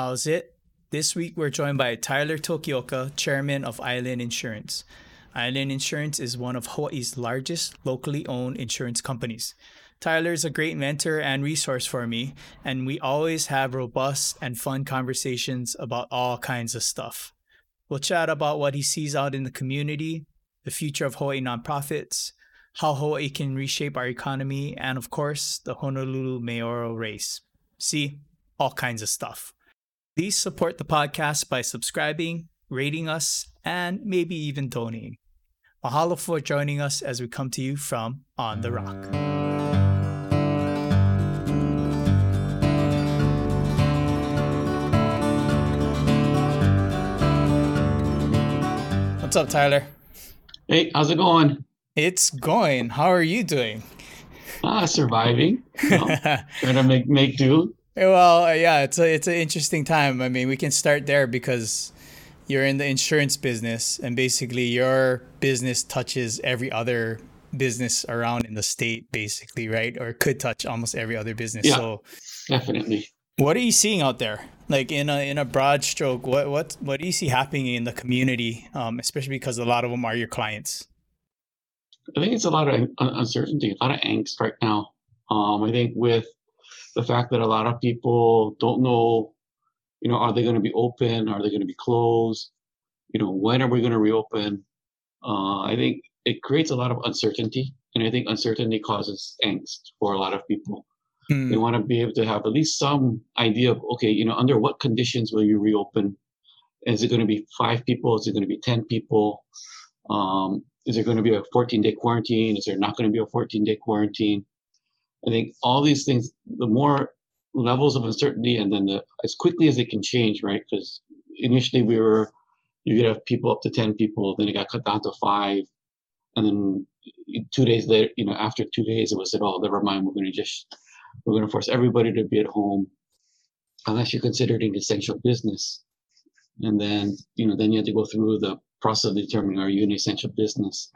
How's it? This week we're joined by Tyler Tokioka, chairman of Island Insurance. Island Insurance is one of Hawaii's largest locally owned insurance companies. Tyler is a great mentor and resource for me, and we always have robust and fun conversations about all kinds of stuff. We'll chat about what he sees out in the community, the future of Hawaii nonprofits, how Hawaii can reshape our economy, and of course, the Honolulu mayoral race. See, all kinds of stuff. Please support the podcast by subscribing, rating us, and maybe even donating. Mahalo for joining us as we come to you from On the Rock. What's up, Tyler? Hey, how's it going? It's going. How are you doing? Ah, surviving. You know, trying to make make do. Well, uh, yeah, it's a it's an interesting time. I mean, we can start there because you're in the insurance business, and basically your business touches every other business around in the state, basically, right? Or could touch almost every other business. Yeah. So, Definitely. what are you seeing out there? Like in a in a broad stroke, what what what do you see happening in the community? Um, especially because a lot of them are your clients. I think it's a lot of uncertainty, a lot of angst right now. Um, I think with the fact that a lot of people don't know, you know, are they going to be open? Are they going to be closed? You know, when are we going to reopen? Uh, I think it creates a lot of uncertainty, and I think uncertainty causes angst for a lot of people. Hmm. They want to be able to have at least some idea of, okay, you know, under what conditions will you reopen? Is it going to be five people? Is it going to be 10 people? Um, is there going to be a 14 day quarantine? Is there not going to be a 14 day quarantine? I think all these things, the more levels of uncertainty and then the, as quickly as it can change, right? Because initially we were, you could have people up to 10 people, then it got cut down to five. And then two days later, you know, after two days, it was said, oh, never mind, we're going to just, we're going to force everybody to be at home unless you're considered an essential business. And then, you know, then you have to go through the process of determining are you an essential business.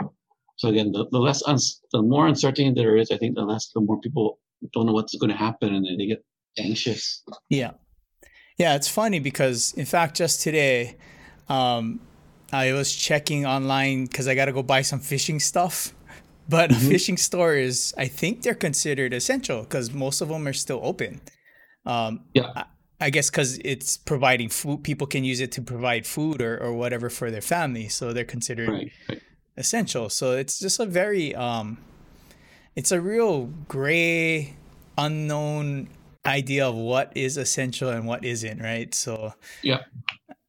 So again, the, the less, uns- the more uncertainty there is, I think the less, the more people don't know what's going to happen and they get anxious. Yeah. Yeah, it's funny because in fact just today um I was checking online cuz I got to go buy some fishing stuff. But Mhm. fishing stores, I think they're considered essential cuz most of them are still open. Um Yeah. I, I guess cuz it's providing food people can use it to provide food or or whatever for their family, so they're considered Right. right. Essential. So it's just a very um it's a real gray unknown idea of what is essential and what isn't, right? So Yeah.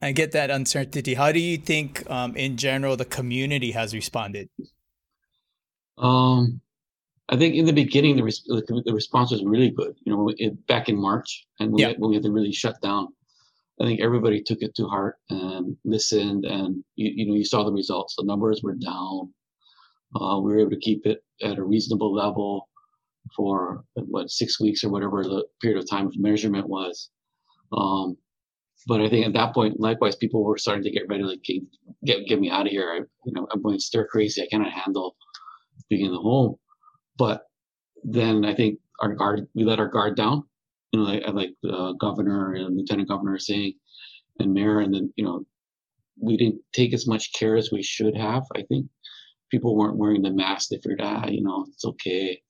I get that uncertainty. How do you think um in general the community has responded? Um, I think in the beginning, the, res- the, the response was really good. You know, it, back in March, and when, Yeah. we, when we had to really shut down, I think everybody took it to heart and listened, and you, you know, you saw the results. The numbers were down. Uh, we were able to keep it at a reasonable level for what six weeks or whatever the period of time of measurement was. Um, but I think at that point, likewise, people were starting to get ready, like get get, me out of here. I, you know, I'm going stir crazy. I cannot handle being in the home. But then I think our guard, we let our guard down. You know, like, like the governor and lieutenant governor saying, and mayor, and then you know, we didn't take as much care as we should have. I think people weren't wearing the mask. They figured, ah, you know, it's okay.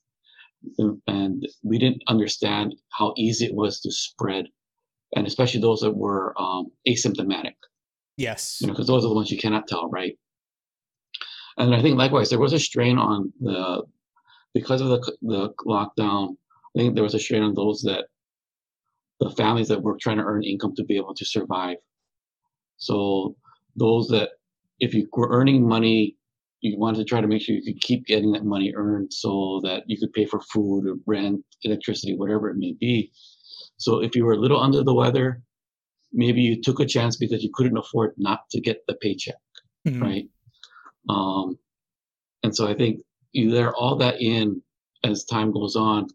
And we didn't understand how easy it was to spread, and especially those that were um, asymptomatic Yes. you know, because those are the ones you cannot tell, right? And I think likewise, there was a strain on the because of the the lockdown. I think there was a strain on those that the families that were trying to earn income to be able to survive. So those that if you were earning money, you wanted to try to make sure you could keep getting that money earned so that you could pay for food or rent, electricity, whatever it may be. So if you were a little under the weather, maybe you took a chance because you couldn't afford not to get the paycheck, Mhm. right? Um, and so I think you layer all that in as time goes on,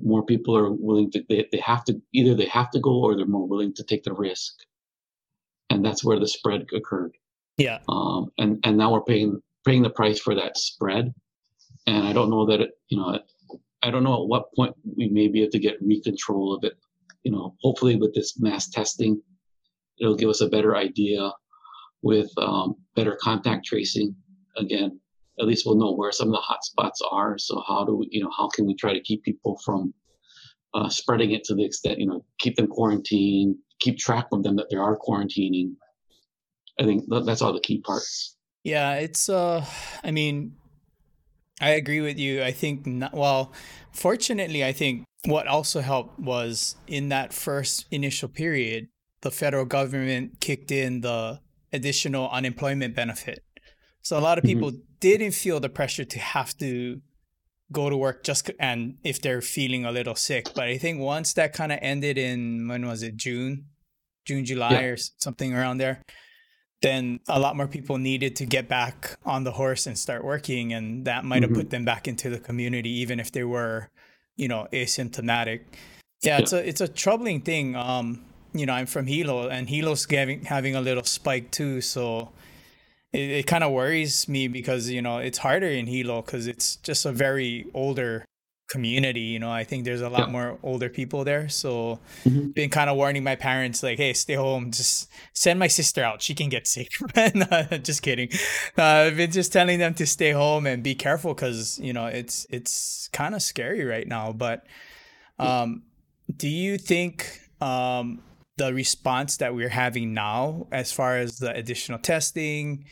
more people are willing to, they, they have to, either they have to go or they're more willing to take the risk. And that's where the spread occurred. Yeah. Um, and, and now we're paying, paying the price for that spread. And I don't know that it, you know, I don't know at what point we may be able to get recontrol of it. You know, hopefully with this mass testing it'll give us a better idea with um, better contact tracing. Again, at least we'll know where some of the hot spots are. So how do we, you know, how can we try to keep people from uh, spreading it to the extent, you know, keep them quarantined, keep track of them that they are quarantining. I think that's all the key parts. Yeah, it's uh, I mean, I agree with you. I think not, well, fortunately, I think what also helped was in that first initial period, the federal government kicked in the additional unemployment benefit. So a lot of mm-hmm. people mm-hmm. Didn't feel the pressure to have to go to work just and if they're feeling a little sick. But I think once that kind of ended in when was it June, June July yeah. or something around there, then a lot more people needed to get back on the horse and start working, and that might have mm-hmm. put them back into the community, even if they were, you know, asymptomatic. Yeah, yeah. it's a it's a troubling thing. Um, you know, I'm from Hilo, and Hilo's having having a little spike too, so it, it kind of worries me because you know it's harder in Hilo because it's just a very older community you know i think there's a lot yeah. more older people there so mm-hmm. been kind of warning my parents like hey stay home just send my sister out she can get sick no, just kidding uh, i've been just telling them to stay home and be careful because you know it's it's kind of scary right now but um do you think um the response that we're having now as far as the additional testing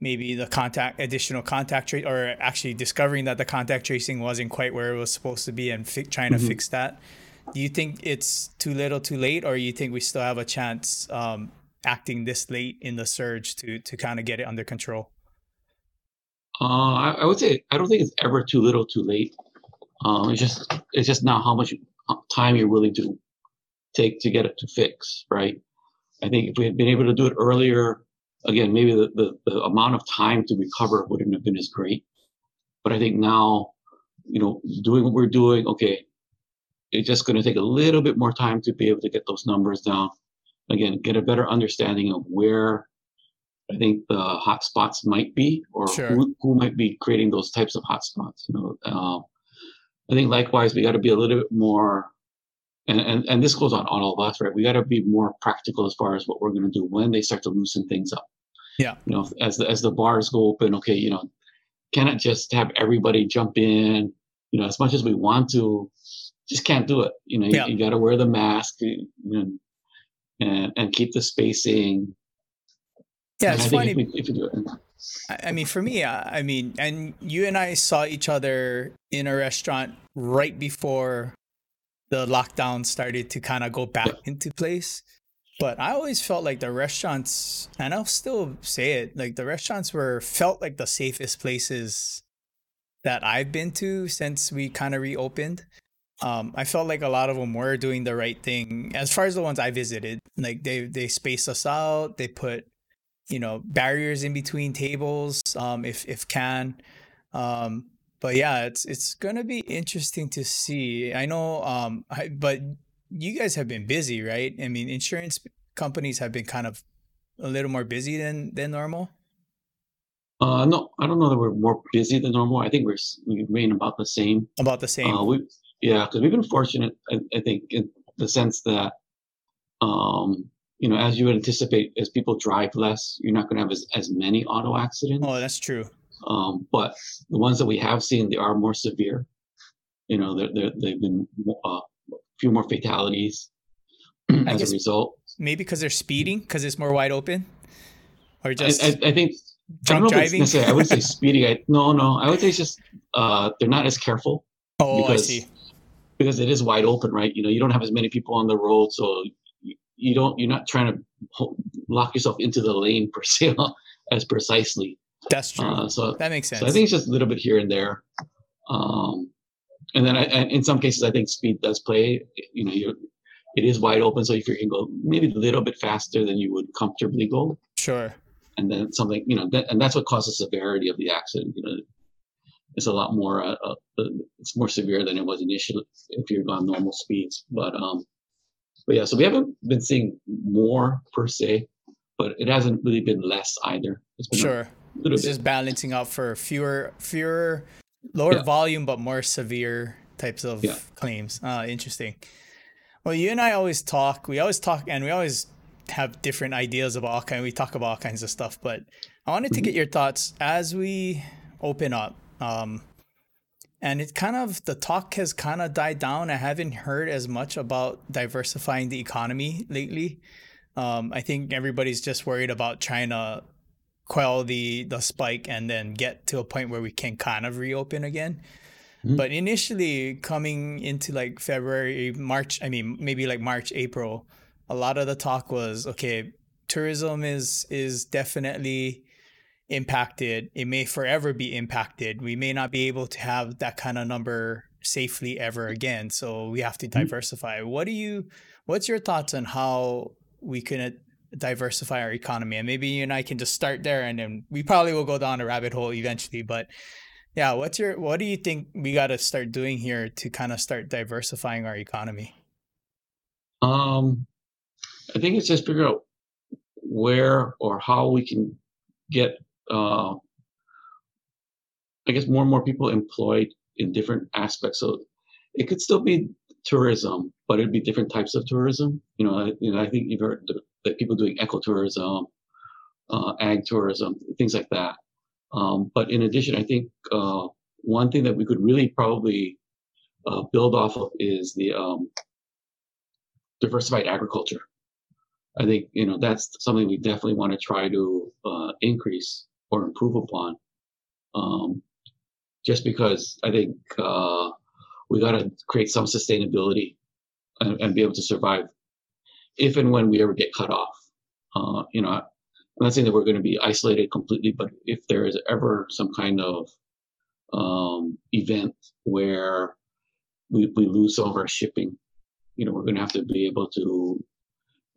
maybe the contact additional contact trace or actually discovering that the contact tracing wasn't quite where it was supposed to be and fi- trying mm-hmm. to fix that. Do you think it's too little too late or you think we still have a chance um, acting this late in the surge to to kind of get it under control? Uh, I, I, would say i don't think it's ever too little too late. Um, it's just it's just not how much uh, time you're willing to take to get it to fix right i think if we had been able to do it earlier again, maybe the, the, the amount of time to recover wouldn't have been as great. But I think now, you know, doing what we're doing, okay, it's just going to take a little bit more time to be able to get those numbers down. Again, get a better understanding of where I think the hot spots might be, or sure. who, who might be creating those types of hot spots. You know, uh, I think likewise we got to be a little bit more and, and, and this goes on, on all of us, right? We got to be more practical as far as what we're going to do when they start to loosen things up. Yeah. You know, as the, as the bars go open, okay, you know, cannot just have everybody jump in, you know, as much as we want to, just can't do it. You know, yeah. you, you got to wear the mask know, and, and keep the spacing. Yeah, it's funny. If we, if we do it. I mean, for me, uh, I mean, and you and I saw each other in a restaurant right before the lockdown started to kind of go back into place. But I always felt like the restaurants, and I'll still say it, like the restaurants were felt like the safest places that I've been to since we kind of reopened. Um, I felt like a lot of them were doing the right thing as far as the ones I visited. Like they they spaced us out, they put you know barriers in between tables, um, if if can. Um, but yeah, it's it's gonna be interesting to see. I know, um, I, but you guys have been busy, right? I mean, insurance companies have been kind of a little more busy than than normal. Uh, no, I don't know that we're more busy than normal. I think we're we remain about the same. About the same. Uh, we, yeah, because we've been fortunate. I, I, think in the sense that, um, you know, as you would anticipate, as people drive less, you're not going to have as, as many auto accidents. Oh, that's true. Um, but the ones that we have seen, they are more severe. You know, they're, they've been uh, few more fatalities as a result. Maybe because they're speeding, because it's more wide open, or just I, I, I think drunk I driving. I would say speeding. I, no, no, I would say it's just uh, they're not as careful. Oh, because, I see. Because it is wide open, right? You know, you don't have as many people on the road, so you don't. You're not trying to lock yourself into the lane per se as precisely. That's true. Uh, so that makes sense. So I think it's just a little bit here and there. Um, and then I, and in some cases, I think speed does play. You know, you it is wide open, so if you can go maybe a little bit faster than you would comfortably go. Sure. And then something, you know, that, and that's what causes the severity of the accident. You know, it's a lot more. Uh, uh, it's more severe than it was initially if you're going normal speeds. But um, but yeah, so we haven't been seeing more per se, but it hasn't really been less either. It's been sure. It's just balancing out for fewer fewer lower yeah. volume but more severe types of yeah. claims. Uh, interesting. Well, you and I always talk. We always talk, and we always have different ideas about all kind. We talk about all kinds of stuff, but I wanted to get your thoughts as we open up. Um, and it kind of the talk has kind of died down. I haven't heard as much about diversifying the economy lately. Um, I think everybody's just worried about trying to quell the the spike and then get to a point where we can kind of reopen again. Mm-hmm. But initially, coming into like February, March, I mean maybe like March, April, a lot of the talk was okay. Tourism is is definitely impacted. It may forever be impacted. We may not be able to have that kind of number safely ever again. So we have to mm-hmm. diversify. Mm-hmm. What do you? What's your thoughts on how we can diversify our economy? And maybe you and I can just start there, and then we probably will go down a rabbit hole eventually. But yeah, what's your? What do you think we got to start doing here to kind of start diversifying our economy? Um, I think it's just figure out where or how we can get uh, I guess more and more people employed in different aspects. So it could still be tourism, but it'd be different types of tourism. You know, I, you know, I think you've heard that people doing ecotourism, uh, ag tourism, things like that. Um, but in addition, I think uh, one thing that we could really probably uh, build off of is the um, diversified agriculture. I think you know that's something we definitely want to try to uh, increase or improve upon. Um, just because I think uh, we got to create some sustainability and, and, be able to survive if and when we ever get cut off. Uh, you know, I'm not saying that we're going to be isolated completely, but if there is ever some kind of um, event where we, we lose some of our shipping, you know, we're going to have to be able to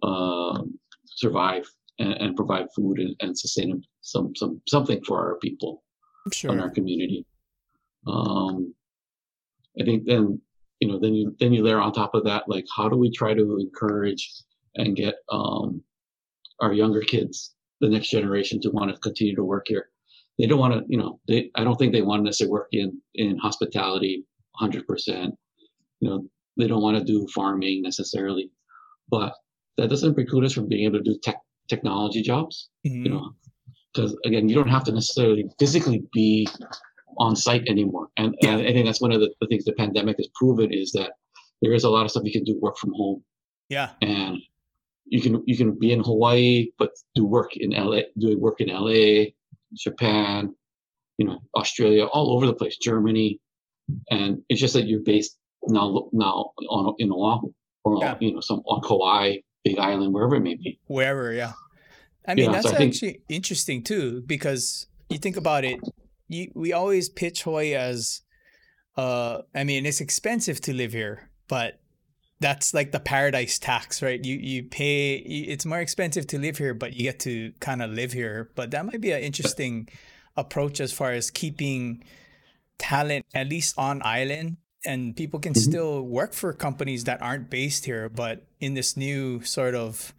uh, survive and, and provide food and, and, sustain some some something for our people sure. in our community. Um, I think then you know then you then you layer on top of that like how do we try to encourage and get um, our younger kids, the next generation, to want to continue to work here. They don't want to, you know, they I don't think they want to necessarily work in in hospitality 100%. You know, they don't want to do farming necessarily, but that doesn't preclude us from being able to do tech technology jobs. Mm-hmm. You know, because again, you don't have to necessarily physically be on site anymore. And, yeah. and I think that's one of the, the, things the pandemic has proven is that there is a lot of stuff you can do work from home. Yeah. And you can you can be in Hawaii but do work in LA, do work in LA, Japan, you know, Australia, all over the place, Germany, and it's just that you're based now now on in Oahu or yeah. you know some on Kauai, Big Island, wherever it may be. Wherever, yeah. I mean, yeah, that's so actually think, interesting too, because you think about it, you, we always pitch Hawaii as, uh, I mean, it's expensive to live here, but that's like the paradise tax, right? You you pay, it's more expensive to live here, but you get to kind of live here. But that might be an interesting approach as far as keeping talent at least on island and people can mm-hmm. still work for companies that aren't based here but in this new sort of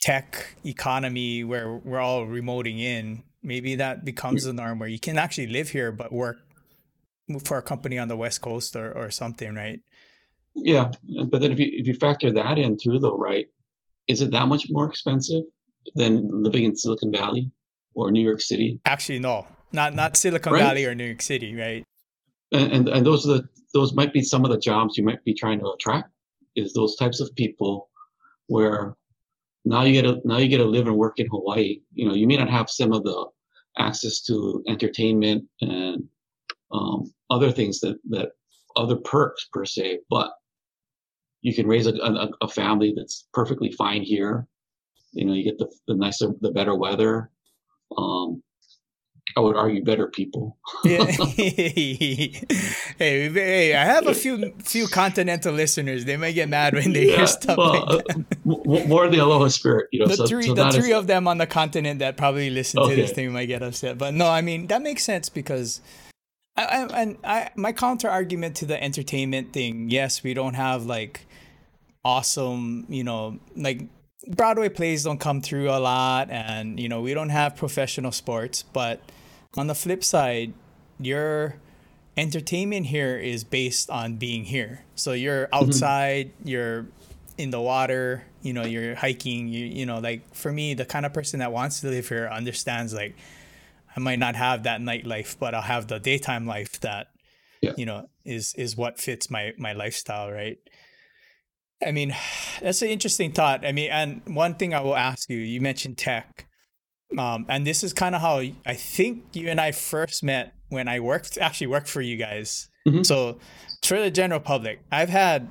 tech economy where we're all remoting in maybe that becomes the norm where you can actually live here but work for a company on the west coast or, or something right? Yeah but then if you if you factor that in too though right is it that much more expensive than living in silicon valley or new york city? Actually no. Not not silicon right? valley or new york city right? And, and, and those are the those might be some of the jobs you might be trying to attract is those types of people where now you get to now you get to live and work in Hawaii. You know, you may not have some of the access to entertainment and um, other things that that other perks per se, but you can raise a, a, a family that's perfectly fine here. You know, you get the the nicer, the better weather. Um, I would argue better people. yeah. hey, hey, I have a few few continental listeners. They may get mad when they yeah, hear stuff well, like that. Uh, more the aloha spirit, you know. The so, three, so the three is... of them on the continent that probably listen okay. to this thing might get upset. But no, I mean that makes sense because, I, I, and I my counter argument to the entertainment thing. Yes, we don't have like awesome, you know, like Broadway plays don't come through a lot, and you know we don't have professional sports, but on the flip side, your entertainment here is based on being here. So you're mm-hmm. outside, mm-hmm. you're in the water, you know, you're hiking, you you know, like for me, the kind of person that wants to live here understands like I might not have that nightlife, but I'll have the daytime life that yeah. you know is is what fits my my lifestyle, right? I mean, that's an interesting thought. I mean, and one thing I will ask you, you mentioned tech. Um, and this is kind of how I think you and I first met when I worked actually worked for you guys. Mm-hmm. So for the general public, I've had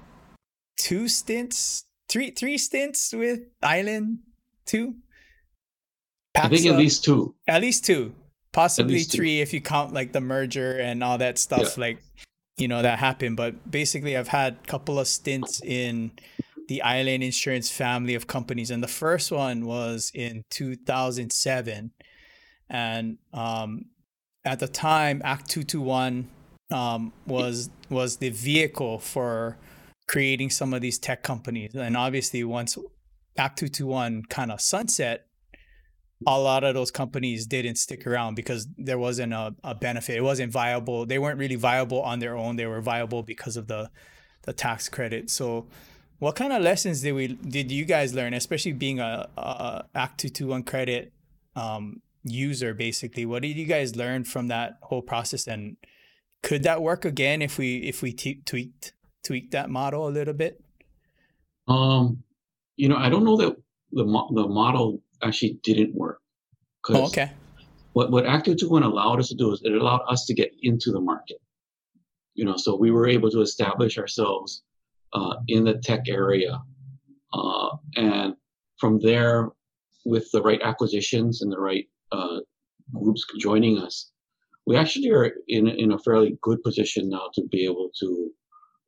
two stints, three three stints with Island two. Paxa, I think at least two. At least two, possibly least three two. if you count like the merger and all that stuff. Yeah. Like you know that happened, but basically I've had a couple of stints in the Island Insurance family of companies, and the first one was in 2007, and um, at the time Act 221 um, was was the vehicle for creating some of these tech companies. And obviously, once Act 221 kind of sunset, a lot of those companies didn't stick around because there wasn't a, a, benefit. It wasn't viable. They weren't really viable on their own. They were viable because of the the tax credit. So, what kind of lessons did we did you guys learn, especially being a, a Act 221 credit um, user? Basically, what did you guys learn from that whole process, and could that work again if we if we t- tweaked tweak that model a little bit? Um, you know, I don't know that the mo- the model actually didn't work. Oh, okay. What what Act 221 allowed us to do is it allowed us to get into the market. You know, so we were able to establish ourselves uh, in the tech area, uh, and from there, with the right acquisitions and the right uh, groups joining us, we actually are in in a fairly good position now to be able to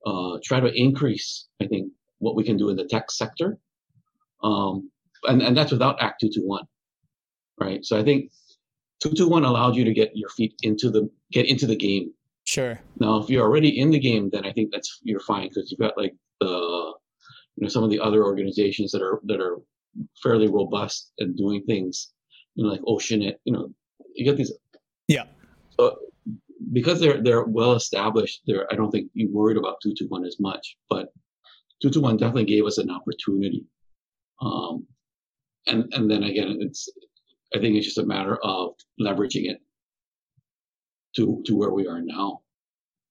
uh, try to increase, I think, what we can do in the tech sector. Um, and, and that's without Act 221, right? So I think 221 allowed you to get your feet into the, get into the game. Sure. Now, if you're already in the game, then I think that's, you're fine because you've got like the, you know, some of the other organizations that are, that are fairly robust and doing things, you know, like Oceanit, you know, you get these. Yeah. So because they're they're well established, there I don't think you worried about two two one as much. But two two one definitely gave us an opportunity. Um, and and then again, it's I think it's just a matter of leveraging it to to where we are now.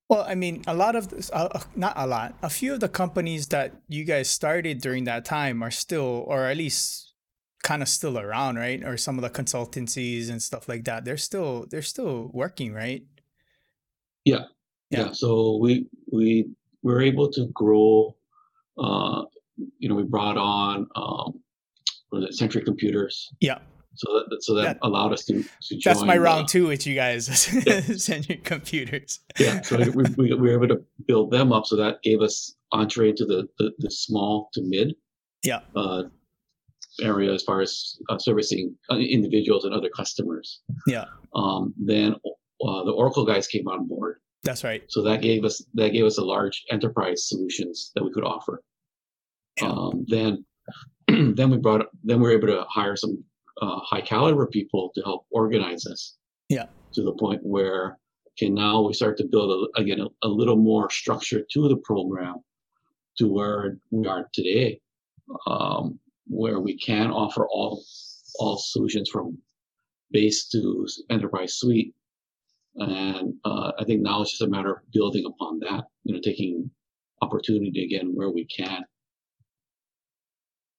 Well, I mean, a lot of this, uh, uh, not a lot, a few of the companies that you guys started during that time are still, or at least kind of still around, right? Or some of the consultancies and stuff like that. They're still, they're still working, right? Yeah. yeah. yeah. So we we were able to grow. Uh, you know, we brought on um, was it Century Computers? Yeah. So that so that, that allowed us to, to That's my round two with you guys, yeah. your Computers. yeah. So we, we, we were able to build them up. So that gave us entree to the the, the small to mid. Yeah. Uh, area as far as uh, servicing uh, individuals and other customers. Yeah. Um, then uh, the Oracle guys came on board. That's right. So that gave us that gave us a large enterprise solutions that we could offer. Yeah. Um, then then we brought then we were able to hire some uh, high caliber people to help organize us. Yeah. To the point where okay now we start to build a, again a, a little more structure to the program to where we are today, um, where we can offer all all solutions from base to enterprise suite and uh, I think now it's just a matter of building upon that, you know, taking opportunity again where we can.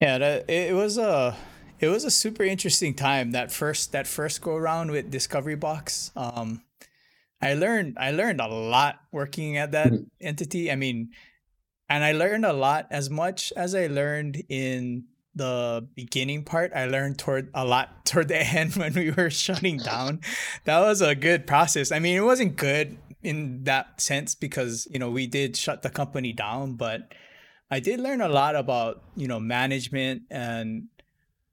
Yeah, it was a it was a super interesting time that first that first go around with Discovery Box. Um, I learned I learned a lot working at that mm-hmm. entity. I mean, and I learned a lot as much as I learned in the beginning part i learned toward a lot toward the end when we were shutting down that was a good process i mean it wasn't good in that sense because you know we did shut the company down but i did learn a lot about you know management and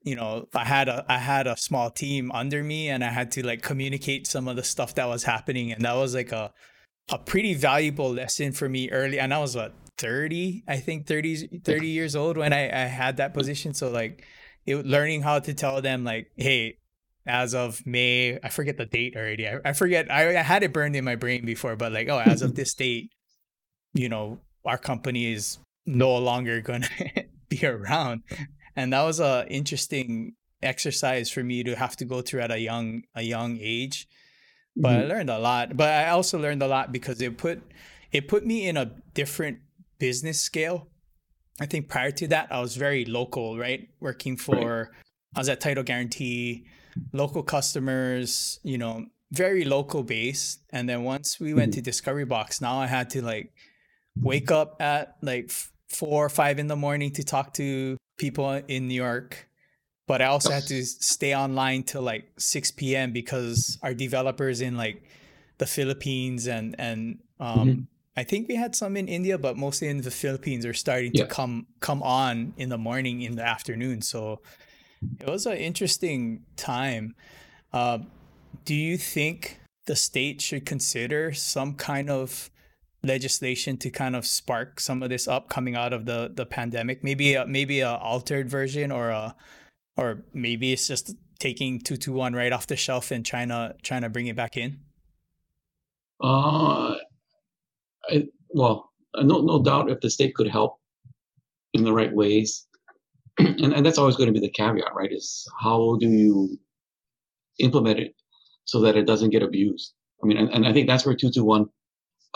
you know i had a i had a small team under me and i had to like communicate some of the stuff that was happening and that was like a a pretty valuable lesson for me early and i was what 30 i think 30 30 years old when i, I had that position so like it, learning how to tell them like hey as of may i forget the date already i, I forget I, I had it burned in my brain before but like oh as of this date you know our company is no longer gonna be around. And that was a interesting exercise for me to have to go through at a young a young age. But mm-hmm. I learned a lot. But I also learned a lot because it put it put me in a different business scale. I think prior to that I was very local, right? Working for right. I was at Title Guaranty, local customers, you know, very local base. And then once we went mm-hmm. to Discovery Box, now I had to like wake up at like four or five in the morning to talk to people in New York. But I also had to stay online till like 6 p.m. because our developers in like the Philippines and and um, mm-hmm. I think we had some in India, but mostly in the Philippines are starting yeah. to come come on in the morning, in the afternoon. So it was an interesting time. Uh, do you think the state should consider some kind of legislation to kind of spark some of this up coming out of the the pandemic? Maybe a, maybe a altered version or a or maybe it's just taking two two one right off the shelf and trying to trying to bring it back in. Uh, I, well, no no doubt if the state could help in the right ways, and and that's always going to be the caveat, right? Is how do you implement it so that it doesn't get abused? I mean, and, and I think that's where two two one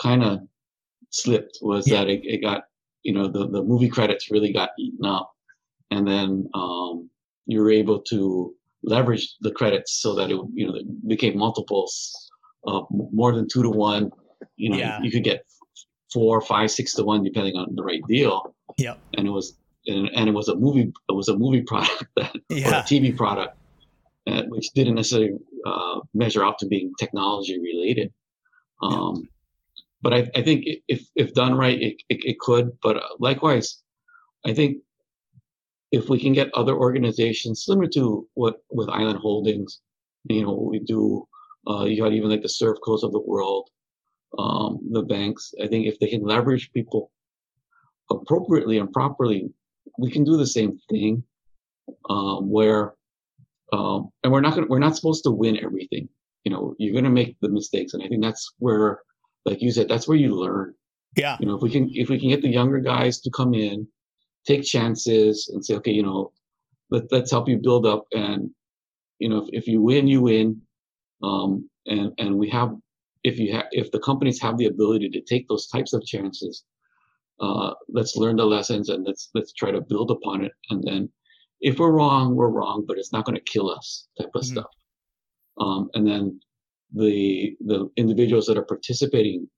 kind of slipped was yeah. that it, it got you know the the movie credits really got eaten up, and then um, you were able to leverage the credits so that it you know it became multiples of more than two to one. You know, yeah. you, you could get four, five, six to one depending on the right deal. Yeah, and it was and, and it was a movie it was a movie product that, yeah. or a TV product uh, which didn't necessarily uh, measure up to being technology related. Um, yeah but I, I think if if done right, it, it, it could. But likewise, I think if we can get other organizations similar to what with Island Holdings, you know, what we do, uh, you got even like the Servcos of the world, um, the banks. I think if they can leverage people appropriately and properly, we can do the same thing. Um, where, um, and we're not gonna, we're not supposed to win everything. You know, you're gonna make the mistakes, and I think that's where like you said, that's where you learn. Yeah. You know, if we can if we can get the younger guys to come in, take chances and say, okay, you know, let let's help you build up and you know, if, if you win, you win. Um and and we have if you have if the companies have the ability to take those types of chances, uh, let's learn the lessons and let's let's try to build upon it. And then if we're wrong, we're wrong, but it's not going to kill us type of mm-hmm. stuff. Um, and then the the individuals that are participating,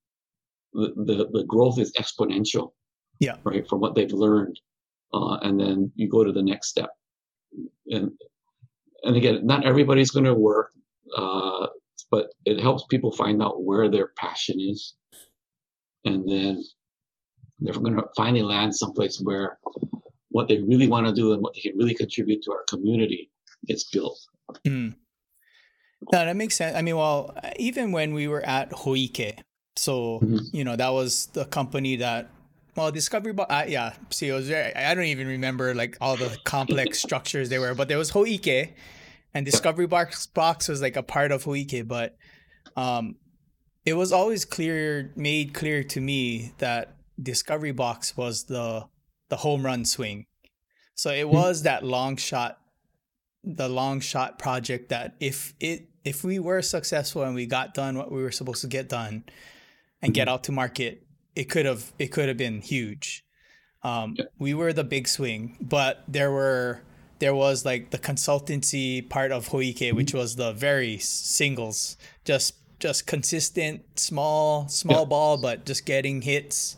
the the, the growth is exponential. Yeah. Right from what they've learned, uh, and then you go to the next step, and and again, not everybody's going to work, uh, but it helps people find out where their passion is, and then they're going to finally land someplace where what they really want to do and what they can really contribute to our community gets built. Mm. No, that makes sense. I mean, well, even when we were at Hoike, so mm-hmm. you know that was the company that well discovery box uh, yeah see it was very i don't even remember like all the complex structures they were but there was hoike and discovery box box was like a part of hoike but um it was always clear made clear to me that discovery box was the the home run swing so it mm-hmm. was that long shot the long shot project that if it if we were successful and we got done what we were supposed to get done and get mm-hmm. out to market, it could have it could have been huge. Um, yeah. We were the big swing, but there were there was like the consultancy part of Hoike, mm-hmm. which was the very singles, just just consistent, small small yeah. ball, but just getting hits,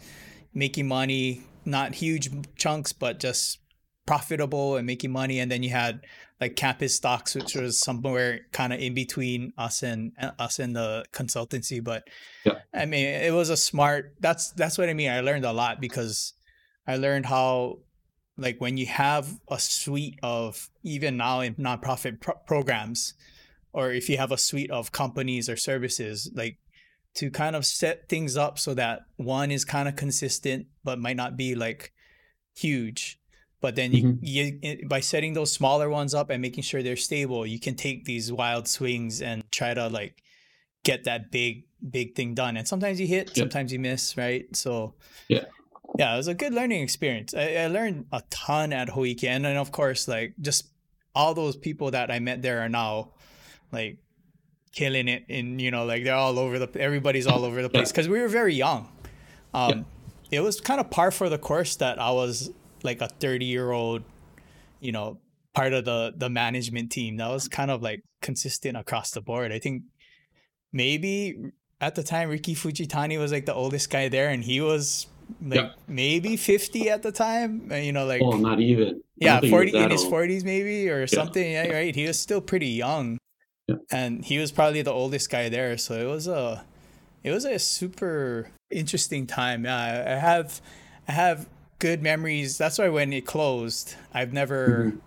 making money, not huge chunks, but just profitable and making money. And then you had like campus stocks, which was somewhere kind of in between us and us and the consultancy. But yeah. I mean, it was a smart. That's that's what I mean. I learned a lot because I learned how like when you have a suite of even now in nonprofit pro- programs, or if you have a suite of companies or services, like to kind of set things up so that one is kind of consistent but might not be like huge but then you, mm-hmm. you by setting those smaller ones up and making sure they're stable, you can take these wild swings and try to like get that big big thing done. And sometimes you hit, sometimes you miss, right? So yeah, Yeah, it was a good learning experience. I, I learned a ton at Hoike, and then of course, like just all those people that I met there are now like killing it, and you know, like they're all over the. Everybody's all over the place because we were very young. Um, yeah. It was kind of par for the course that I was like a thirty year old, you know, part of the the management team. That was kind of like consistent across the board. I think maybe at the time Ricky Fujitani was like the oldest guy there, and he was like maybe 50 at the time uh, you know like oh not even yeah 40 in his 40s maybe or yeah. something yeah right he was still pretty young yeah. and he was probably the oldest guy there so it was a it was a super interesting time yeah i have i have good memories that's why when it closed i've never mm-hmm.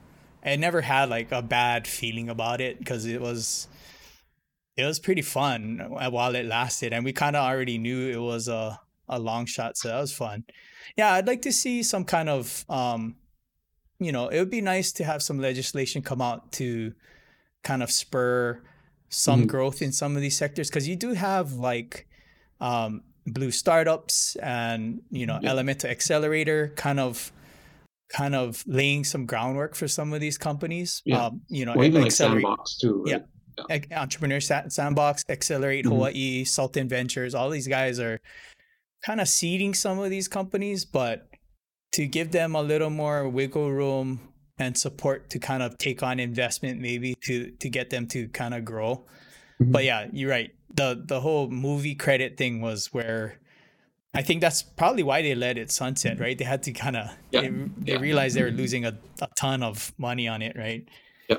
i never had like a bad feeling about it because it was it was pretty fun while it lasted and we kind of already knew it was a a long shot. So that was fun. Yeah, I'd like to see some kind of, um, you know, it would be nice to have some legislation come out to kind of spur some mm-hmm. growth in some of these sectors because you do have like um, blue startups and you know yeah. Elemental Excelerator kind of kind of laying some groundwork for some of these companies yeah. Um, you know well, even accelerate, like sandbox too right? yeah. yeah. entrepreneur sandbox accelerate mm-hmm. hawaii sultan ventures all these guys are kind of seeding some of these companies, but to give them a little more wiggle room and support to kind of take on investment maybe to to get them to kind of grow. Mm-hmm. But yeah, you're right. The the whole movie credit thing was where I think that's probably why they let it sunset, mm-hmm. right? They had to kind of yeah. they, they yeah. realized they were mm-hmm. losing a, a ton of money on it, right? Yeah.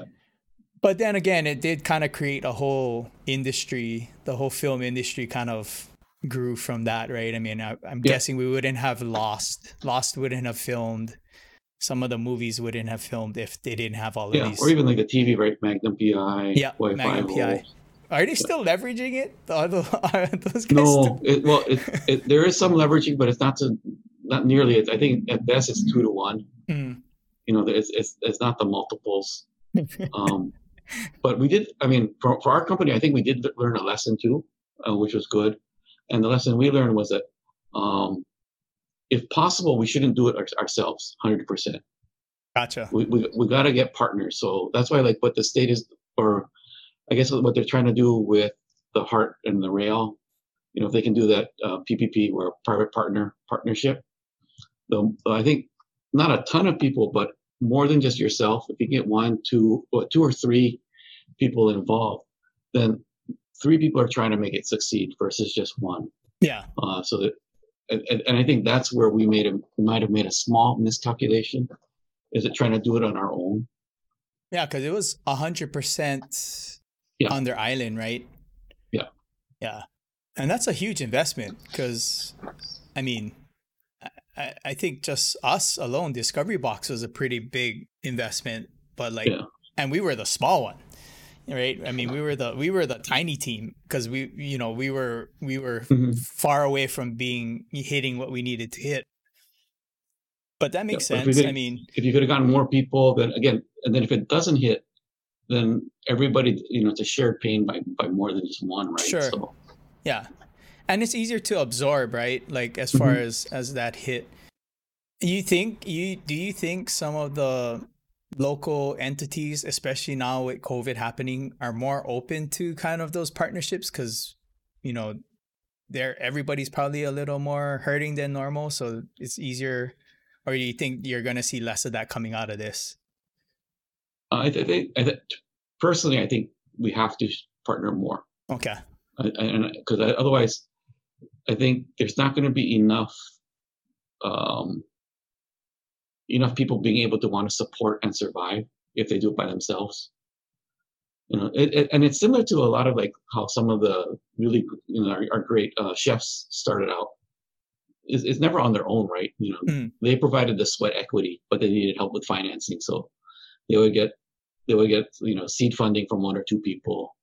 But then again, it did kind of create a whole industry, the whole film industry kind of grew from that, right? I mean, I, am yeah. guessing we wouldn't have Lost. Lost wouldn't have filmed. Some of the movies wouldn't have filmed if they didn't have all yeah, these. or even like the TV, right? Magnum PI. Yeah, Magnum PI. Are they still leveraging it? Are, the, are those guys no, it, well, it, it, there is some leveraging, but it's not to not nearly. It, I think at best it's two to one. Mm. You know, it's, it's it's not the multiples. um, but we did. I mean, for, for our company, I think we did learn a lesson too, uh, which was good. And the lesson we learned was that um, if possible, we shouldn't do it our, ourselves 100%. Gotcha. We, we, we got to get partners. So that's why, like, what the state is, or I guess what they're trying to do with the HART and the rail, you know, if they can do that uh, PPP or private partner partnership, the, I think not a ton of people, but more than just yourself, if you get one, two, or two or three people involved, then three people are trying to make it succeed versus just one. Yeah. Uh, so that, and, and, I think that's where we made a might have made a small miscalculation. Is it trying to do it on our own? Yeah, because it was a hundred percent on their island, right? Yeah. Yeah, and that's a huge investment because, I mean, I, I think just us alone, Discovery Box was a pretty big investment, but like, yeah. and we were the small one right i mean we were the we were the tiny team because we you know we were we were mm-hmm. far away from being hitting what we needed to hit but that makes yeah, sense i mean if you could have gotten more people then again and then if it doesn't hit then everybody you know it's a shared pain by by more than just one right sure so. yeah and it's easier to absorb right like as far mm-hmm. as as that hit you think you do you think some of the local entities, especially now with COVID happening, are more open to kind of those partnerships because, you know, they're everybody's probably a little more hurting than normal, so it's easier. Or do you think you're going to see less of that coming out of this? I think, I think personally, I think we have to partner more. Okay. And because otherwise, I think there's not going to be enough um, enough people being able to want to support and survive if they do it by themselves. You know, it, it, and it's similar to a lot of like how some of the really you know our, our great uh, chefs started out. It's, it's, never on their own, right? You know, mm. they provided the sweat equity, but they needed help with financing, so they would get they would get you know seed funding from one or two people,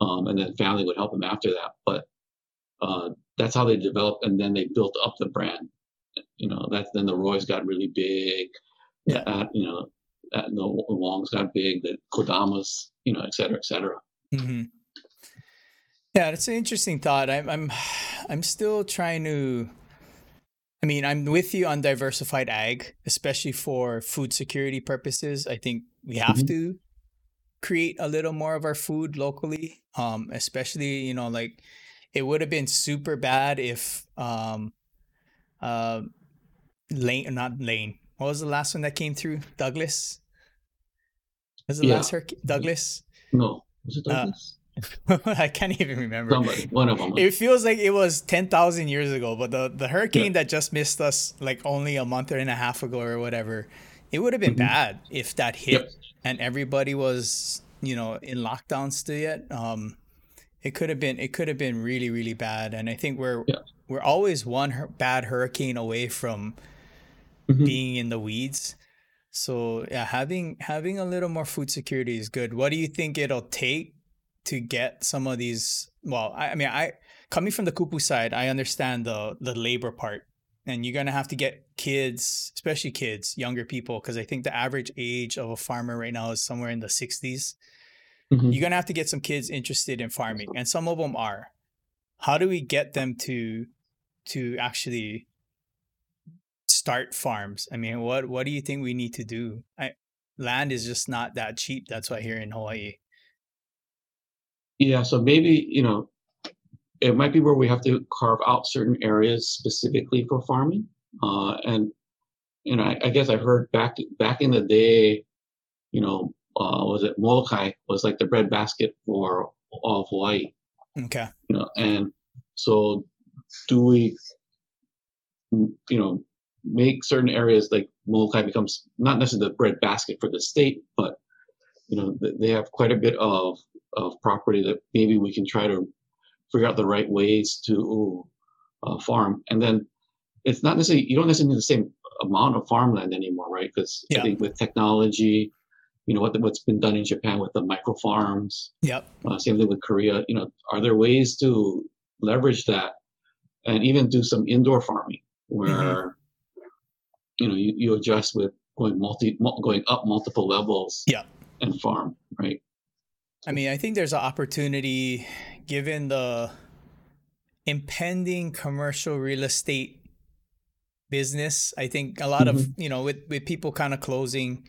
um, and then family would help them after that. But uh, that's how they developed, and then they built up the brand you know, that then the Roy's got really big. Yeah. That, you know, that the Wong's got big. The Kodamas, you know, et cetera, et cetera. Mm-hmm. Yeah, it's an interesting thought. I'm, I'm, I'm still trying to I mean, I'm with you on diversified ag, especially for food security purposes. I think we have Mhm. to create a little more of our food locally. Um, especially, you know, like it would have been super bad if um uh Lane not Lane. What was the last one that came through? Douglas? Was the Yeah. last hurricane Douglas? No, was it Uh, Douglas? I can't even remember. Somebody, one of them. It feels like it was 10,000 years ago, but the, the hurricane that just missed us like only a month and a half ago or whatever, it would have been Mhm. bad if that hit Yep. and everybody was, you know, in lockdown still yet. Um, it could have been, it could have been really, really bad. And I think we're, Yeah. we're always one bad hurricane away from Mhm. being in the weeds. So yeah, having having a little more food security is good. What do you think it'll take to get some of these? Well, I, I mean, I coming from the Kupu side, I understand the the labor part, and you're gonna have to get kids, especially kids, younger people, because I think the average age of a farmer right now is somewhere in the 60s. Mhm. You're gonna have to get some kids interested in farming, and some of them are. How do we get them to to actually start farms? I mean, what what do you think we need to do? I, land is just not that cheap. That's why here in Hawaii. Yeah, so maybe, you know, it might be where we have to carve out certain areas specifically for farming. Uh, and, you know, I, I guess I've heard back back in the day, you know, uh, was it Molokai was like the breadbasket for all of Hawaii, Okay. you know, and so do we, you know, make certain areas like Molokai becomes not necessarily the breadbasket for the state, but you know, they have quite a bit of of property that maybe we can try to figure out the right ways to uh, farm. And then it's not necessarily you don't necessarily need the same amount of farmland anymore, right? Because Yeah. I think with technology, you know what what's been done in Japan with the micro farms, Yep. uh, same thing with Korea. You know, are there ways to leverage that and even do some indoor farming where you know you, you adjust with going multi going up multiple levels Yeah. and farm, right? I mean, I think there's an opportunity given the impending commercial real estate business. I think a lot of, you know, with, with people kind of closing,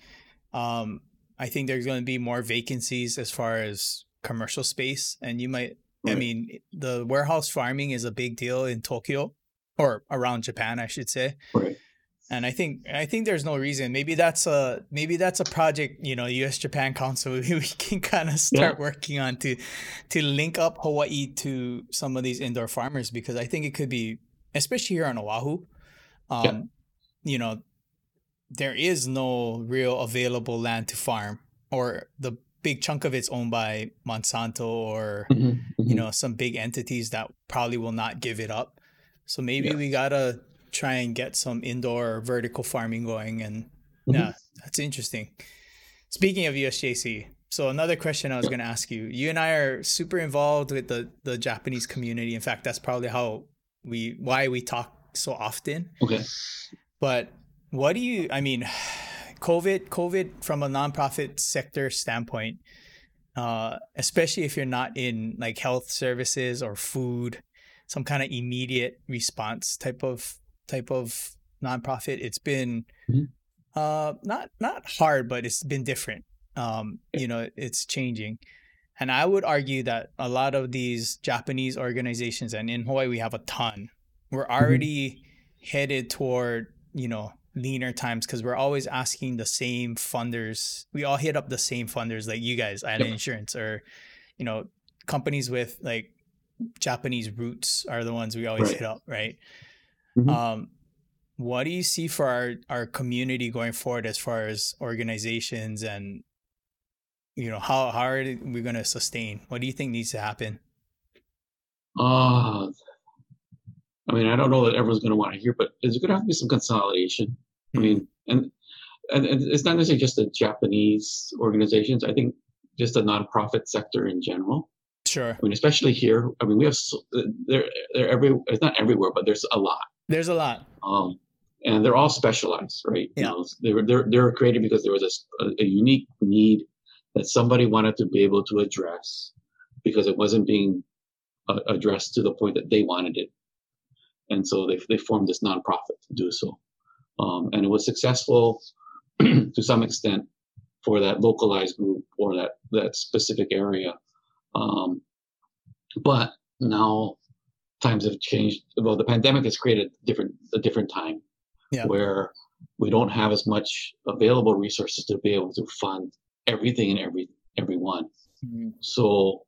um, I think there's going to be more vacancies as far as commercial space. And you might, I mean, the warehouse farming is a big deal in Tokyo or around Japan, I should say. Right. And I think I think there's no reason. Maybe that's a maybe that's a project, you know, US Japan Council we can kind of start working on to to link up Hawaii to some of these indoor farmers because I think it could be especially here on Oahu. Um Yeah. you know, there is no real available land to farm or the big chunk of it's owned by Monsanto or Mhm, you mhm. know some big entities that probably will not give it up so maybe Yeah. we gotta try and get some indoor vertical farming going and Mhm. yeah that's interesting speaking of usjc so another question i was going to ask you you and i are super involved with the the japanese community in fact that's probably how we why we talk so often Okay. but what do you i mean covid covid from a nonprofit sector standpoint uh especially if you're not in like health services or food some kind of immediate response type of type of nonprofit it's been Mhm. uh not not hard but it's been different um you know it's changing and i would argue that a lot of these japanese organizations and in hawaii we have a ton we're already headed toward you know leaner times because we're always asking the same funders we all hit up the same funders like you guys island Yep. insurance or you know companies with like japanese roots are the ones we always Right. hit up right Mhm. um what do you see for our our community going forward as far as organizations and you know how how are we going to sustain what do you think needs to happen Uh, I mean, I don't know that everyone's going to want to hear, but there's going to have to be some consolidation. I mean, and, and and it's not necessarily just the Japanese organizations. I think just the nonprofit sector in general. sure I mean, especially here. I mean, we have so- they're they're every. It's not everywhere, but there's a lot. There's a lot Um, and they're all specialized, right? You Yeah. know, they were they're, they were created because there was a unique need that somebody wanted to be able to address because it wasn't being uh, addressed to the point that they wanted it. and so they they formed this nonprofit to do so, um, and it was successful to some extent for that localized group or that that specific area. Um, but now times have changed. Well, the pandemic has created different a different time yeah. where we don't have as much available resources to be able to fund everything and every everyone. Mm-hmm. So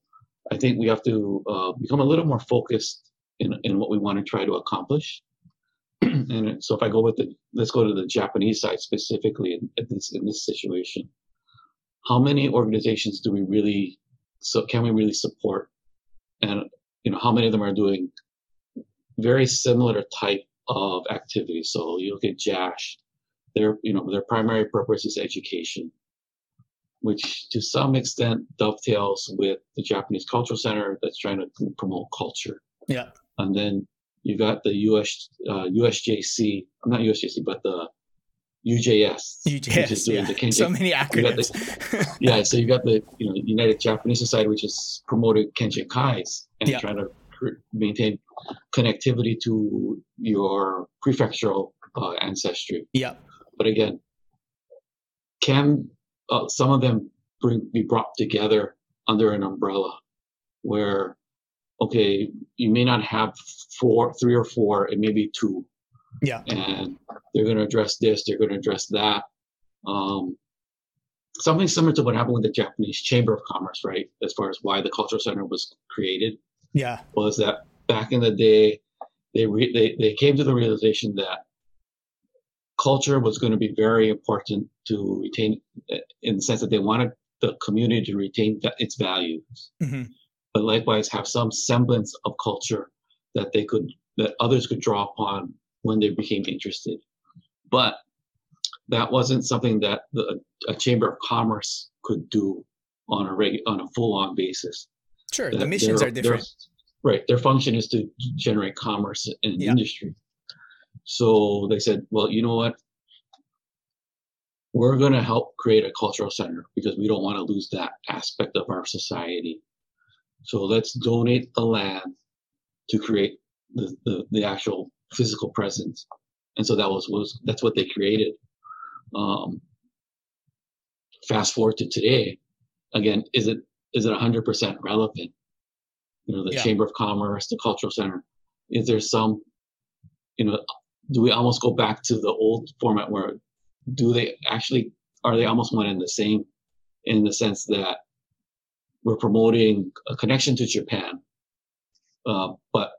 I think we have to uh, become a little more focused in in what we want to try to accomplish. and so if I go with the let's go to the Japanese side specifically in, in this in this situation. How many organizations do we really so can we really support and you know how many of them are doing very similar type of activities. So you look at JASH, their you know their primary purpose is education, which to some extent dovetails with the Japanese Cultural Center that's trying to promote culture. Yeah. And then you got the US uh, USJC, I'm not USJC, but the UJS. UJS, yeah. The so many acronyms. The, yeah, so you've got the you know United Japanese Society, which is promoting Kenjin Kai's and yeah. trying to maintain connectivity to your prefectural uh, ancestry. Yeah. But again, can uh, some of them bring, be brought together under an umbrella where, okay, you may not have four, three or four, it may be two. Yeah. And they're going to address this, they're going to address that. Um, something similar to what happened with the Japanese Chamber of Commerce, right? As far as why the Cultural Center was created. Yeah. Was that back in the day, they, re- they, they came to the realization that culture was going to be very important to retain in the sense that they wanted the community to retain its values, mm-hmm. but likewise have some semblance of culture that they could, that others could draw upon when they became interested. But that wasn't something that the, a chamber of commerce could do on a reg, on a full on basis. Sure, the missions are different. Right, their function is to generate commerce and yeah. industry. So they said, well, you know what? We're going to help create a cultural center because we don't want to lose that aspect of our society. So let's donate the land to create the, the, the actual physical presence. And so that was, was that's what they created. Um, fast forward to today, again, is it is it 100% relevant? You know, the yeah. Chamber of Commerce, the Cultural Center. Is there some, you know, do we almost go back to the old format where do they actually are they almost one and the same in the sense that we're promoting a connection to Japan, uh, but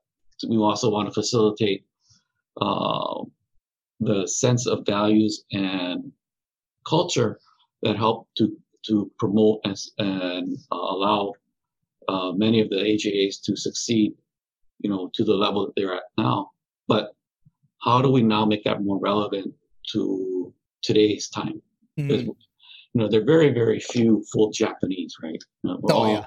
we also want to facilitate uh, the sense of values and culture that help to to promote and, and uh, allow uh, many of the AJAs to succeed, you know, to the level that they're at now. But how do we now make that more relevant to today's time? Mm-hmm. Because you know, there are very, very few full Japanese, right? You know, oh all, yeah.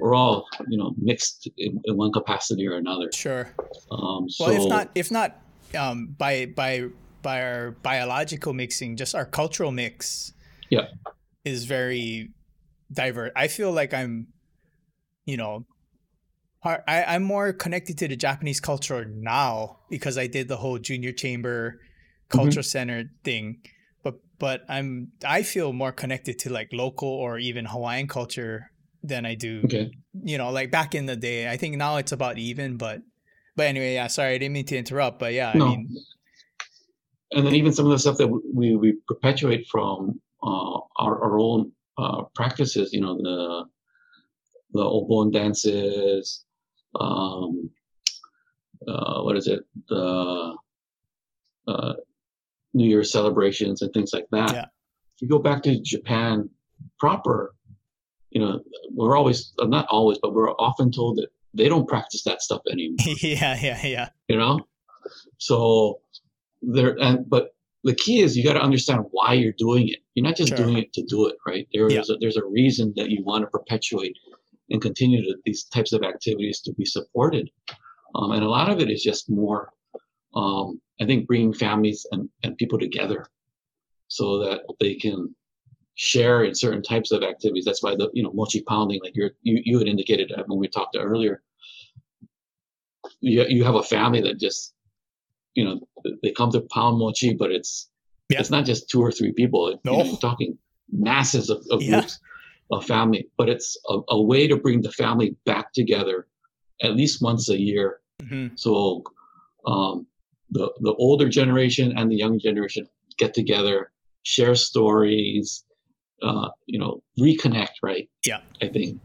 We're all, you know, mixed in, in one capacity or another. Sure. Um, so, well, if not, if not, um, by by by our biological mixing, just our cultural mix. Yeah is very diverse. I feel like I'm, you know, I, I'm more connected to the Japanese culture now because I did the whole junior chamber culture mm-hmm. center thing. But but I'm I feel more connected to like local or even Hawaiian culture than I do. Okay. You know, like back in the day. I think now it's about even, but but anyway, yeah. Sorry, I didn't mean to interrupt, but yeah, no. I mean. And then even some of the stuff that we we perpetuate from uh, our, our own uh, practices, you know, the the obon dances, um, uh, what is it, the uh, New Year celebrations and things like that. Yeah. If you go back to Japan proper, you know, we're always not always, but we're often told that they don't practice that stuff anymore. yeah, yeah, yeah. You know, so there and but the key is you got to understand why you're doing it. You're not just sure. doing it to do it, right? There yeah. is a, there's a reason that you want to perpetuate and continue to, these types of activities to be supported. Um, and a lot of it is just more, um, I think, bringing families and, and people together so that they can share in certain types of activities. That's why the you know mochi pounding, like you're, you you had indicated when we talked earlier. you, you have a family that just you know they come to pound mochi, but it's Yeah. it's not just two or three people. You No. know, you're talking masses of, of Yeah. groups of family, but it's a, a way to bring the family back together at least once a year. Mhm. So um, the the older generation and the young generation get together, share stories, uh, you know, reconnect. Right? Yeah. I think.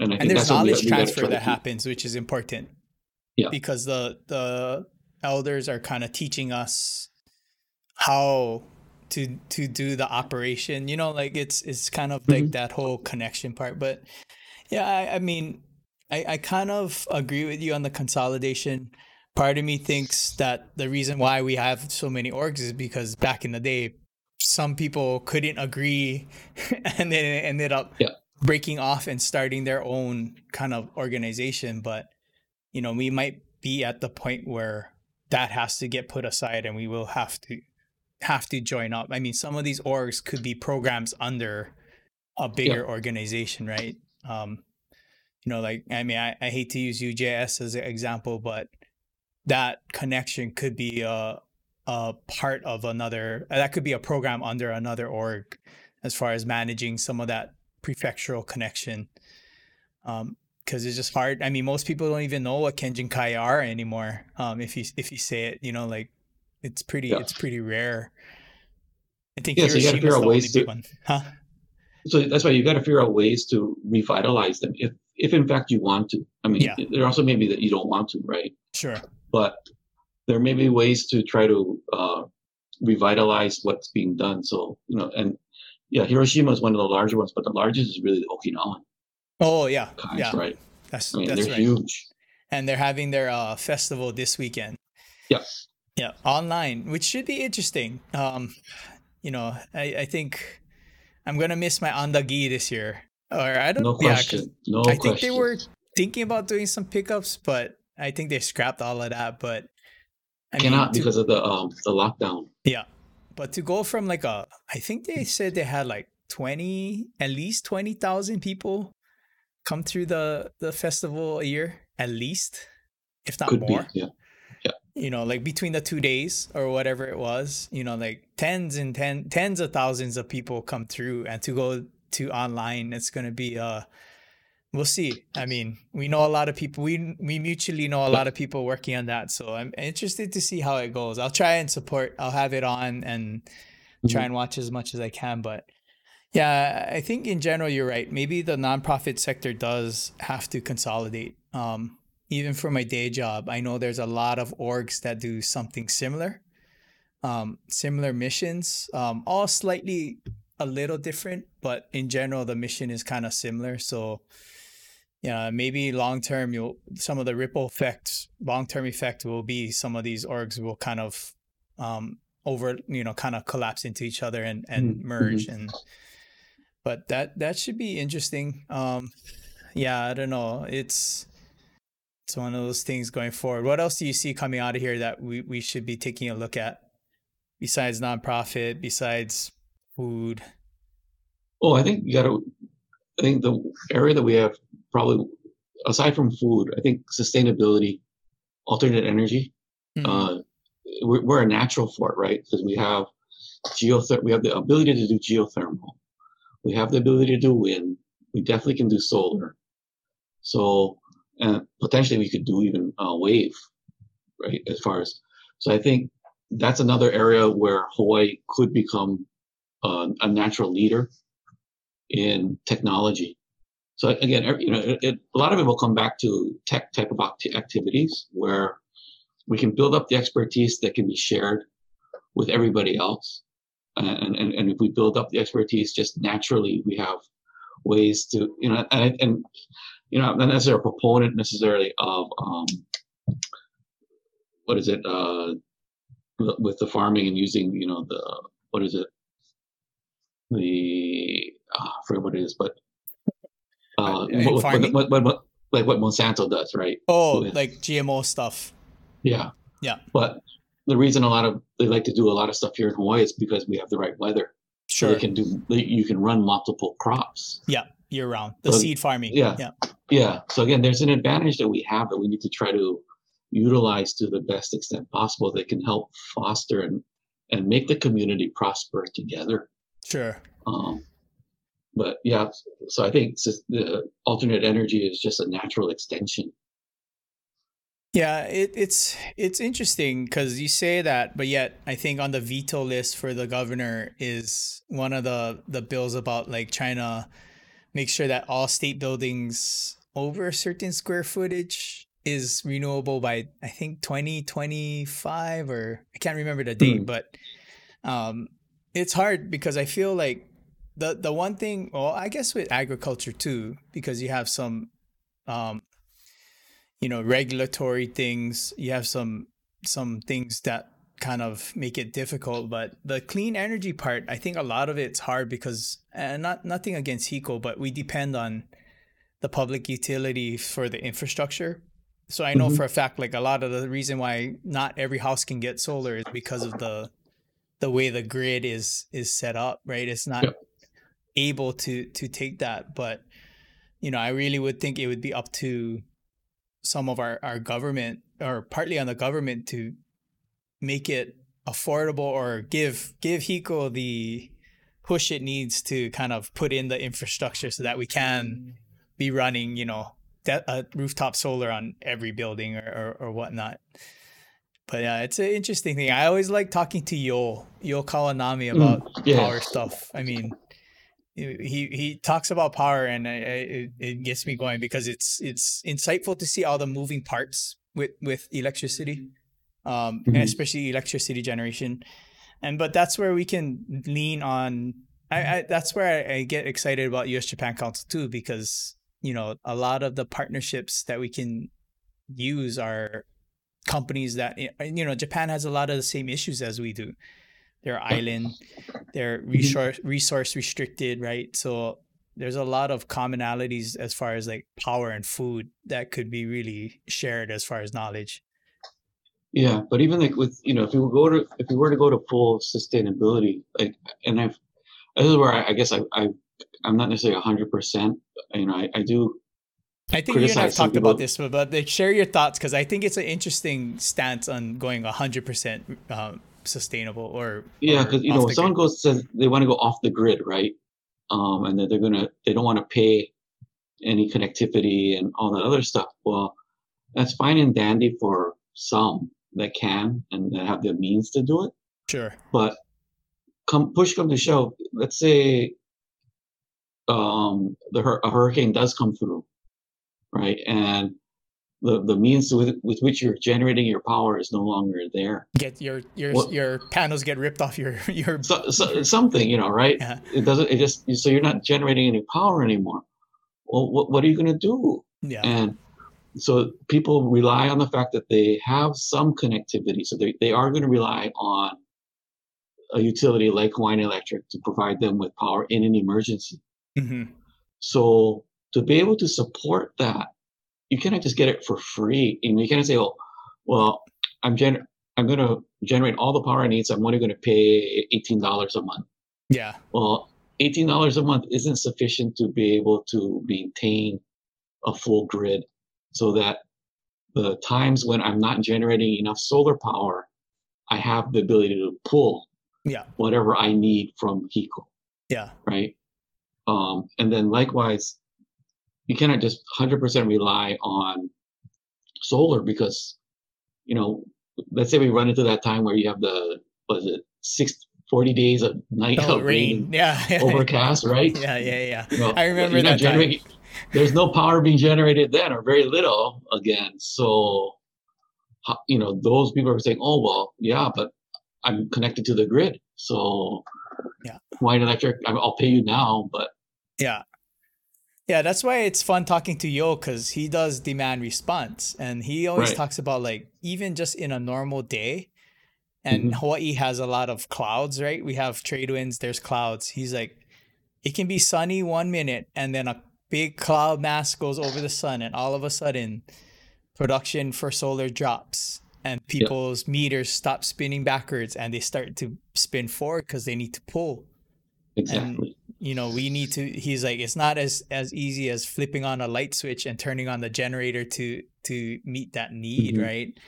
And I think there's we- knowledge we transfer try that happens which is important Yeah. because the the elders are kind of teaching us how to to do the operation you know like it's it's kind of like Mhm. that whole connection part but yeah i, I mean I, I kind of agree with you on the consolidation part of me thinks that the reason why we have so many orgs is because back in the day some people couldn't agree and then it ended up Yeah. breaking off and starting their own kind of organization. But you know we might be at the point where that has to get put aside and we will have to have to join up. I mean some of these orgs could be programs under a bigger organization right? Um you know like i mean I, I hate to use ujs as an example but that connection could be a a part of another that could be a program under another org as far as managing some of that prefectural connection. Um because it's just hard. I mean most people don't even know what kenjin kai are anymore um if you if you say it you know like it's pretty Yeah. it's pretty rare. I think Yeah, so you gotta figure out ways to- one. Huh? So that's why you got to figure out ways to revitalize them if if in fact you want to. I mean Yeah. there also may be that you don't want to right? Sure. But there may be ways to try to uh, revitalize what's being done so you know and yeah hiroshima is one of the larger ones but the largest is really the okinawan. Oh yeah guys yeah. right? That's i mean that's they're right. huge. And they're having their uh festival this weekend. Yeah. yeah online which should be interesting. Um you know i i think i'm gonna miss my andagi this year. Or i don't no yeah question. No question. i question think they were thinking about doing some pickups but i think they scrapped all of that but I mean, cannot to- because of the um the lockdown. Yeah. But to go from like a i think they said they had like 20 at least 20,000 people come through the the festival a year at least if not could more. be yeah. You know like between the two days or whatever it was you know like tens and ten tens of thousands of people come through and to go to online it's going to be uh we'll see i mean we know a lot of people we we mutually know a lot of people working on that so i'm interested to see how it goes i'll try and support i'll have it on and try Mhm. and watch as much as i can but yeah i think in general you're right maybe the nonprofit sector does have to consolidate um even for my day job, I know there's a lot of orgs that do something similar, um, similar missions, um, all slightly a little different, but in general, the mission is kind of similar. So, yeah, maybe long term, you'll some of the ripple effects, long term effect will be some of these orgs will kind of um, over, you know, kind of collapse into each other and and Mhm, merge and. But that that should be interesting. Um, yeah, I don't know. It's it's one of those things going forward. What else do you see coming out of here that we, we should be taking a look at besides nonprofit, besides food? Oh, I think you got to. I think the area that we have probably, aside from food, I think sustainability, alternate energy. Mhm. Uh, we're, we're a natural for it, right? Because we have geother- we have the ability to do geothermal, we have the ability to do wind. We definitely can do solar. So, and potentially we could do even uh, wave, right? As far as so, I think that's another area where Hawaii could become uh, a natural leader in technology. So again, you know, it, it, a lot of it will come back to tech type of acti- activities where we can build up the expertise that can be shared with everybody else. And, and, and if we build up the expertise just naturally, we have ways to, you know, and, and you know, I'm not necessarily a proponent necessarily of, um, what is it, uh, with the farming and using, you know, the, what is it? The, ah, I forget what it is, but, uh, what, what, what, what, what, like what Monsanto does, right? Oh, like GMO stuff. Yeah. Yeah. But the reason a lot of they like to do a lot of stuff here in Hawaii is because we have the right weather. So Sure. they can do they, you can run multiple crops. yeah, year round. The So- seed farming. yeah. Yeah. yeah. So again, there's an advantage that we have that we need to try to utilize to the best extent possible that can help foster and and make the community prosper together. Sure. Um, but yeah, so I think the alternate energy is just a natural extension. Yeah, it, it's it's interesting because you say that, but yet I think on the veto list for the governor is one of the the bills about like trying to make sure that all state buildings over a certain square footage is renewable by I think 2025 or I can't remember the date, mm. but um, it's hard because I feel like the the one thing, well, I guess with agriculture too, because you have some, um, you know, regulatory things. You have some some things that kind of make it difficult. But the clean energy part, I think a lot of it's hard because, and not nothing against HECO, but we depend on the public utility for the infrastructure. So I know mm-hmm. for a fact, like a lot of the reason why not every house can get solar is because of the the way the grid is is set up. Right, it's not yep. Able to to take that. But you know, I really would think it would be up to some of our our government or partly on the government to make it affordable or give give HECO the push it needs to kind of put in the infrastructure so that we can be running, you know, that uh, rooftop solar on every building or, or, or whatnot. But yeah, it's an interesting thing. I always like talking to Yo Yo Kawanami mm, about mm, yeah. power stuff. I mean, he he talks about power, and I, I, it, it gets me going because it's it's insightful to see all the moving parts with with electricity, um, mm-hmm. especially electricity generation. And but that's where we can lean on. I, I that's where I, I get excited about U.S. Japan Council too because you know a lot of the partnerships that we can use are companies that you know Japan has a lot of the same issues as we do. They're island, they're mm-hmm. resource resource restricted, right? So there's a lot of commonalities as far as like power and food that could be really shared as far as knowledge. Yeah, but even like with you know, if you were go to if you were to go to full sustainability, like, and I've this is where I, I guess I, I I'm not necessarily hundred percent. You know, I, I do. I think you and I've talked people. about this, but, but like, share your thoughts because I think it's an interesting stance on going hundred percent um, sustainable or yeah, because you know, if someone grid. goes says they want to go off the grid, right? Um, and that they're gonna they don't want to pay any connectivity and all that other stuff. Well, that's fine and dandy for some that can and that have the means to do it. Sure. But come push come to shove, let's say um, the a hurricane does come through, right? And the, the means with, with which you're generating your power is no longer there. Get your your well, your panels get ripped off your your so, so, something, you know, right? Yeah. It doesn't. It just so you're not generating any power anymore. Well, what what are you going to do? Yeah. And so people rely on the fact that they have some connectivity, so they they are going to rely on a utility like Hawaiian Electric to provide them with power in an emergency. Mm-hmm. So to be able to support that, you cannot just get it for free. And you cannot say, "Oh, well, I'm gen- I'm going to generate all the power I need, so I'm only going to pay eighteen dollars a month." Yeah. Well, eighteen dollars a month isn't sufficient to be able to maintain a full grid, so that the times when I'm not generating enough solar power, I have the ability to pull yeah whatever I need from HECO. Yeah. Right. Um, and then likewise, you cannot just 100% rely on solar because, you know, let's say we run into that time where you have the, was it six, 40 days of night oh, of rain, rain yeah, overcast, right? Yeah, yeah, yeah. You know, I remember that time. There's no power being generated then, or very little again. So, you know, those people are saying, "Oh, well, yeah, but I'm connected to the grid, so yeah, why Electric, I'll pay you now, but yeah. Yeah, that's why it's fun talking to Yo because he does demand response. And he always right. talks about like even just in a normal day, and mm-hmm. Hawaii has a lot of clouds, right? We have trade winds, there's clouds. He's like, it can be sunny one minute and then a big cloud mass goes over the sun, and all of a sudden, production for solar drops and people's yep. meters stop spinning backwards and they start to spin forward because they need to pull. Exactly. And you know we need to he's like it's not as as easy as flipping on a light switch and turning on the generator to to meet that need Mhm. right?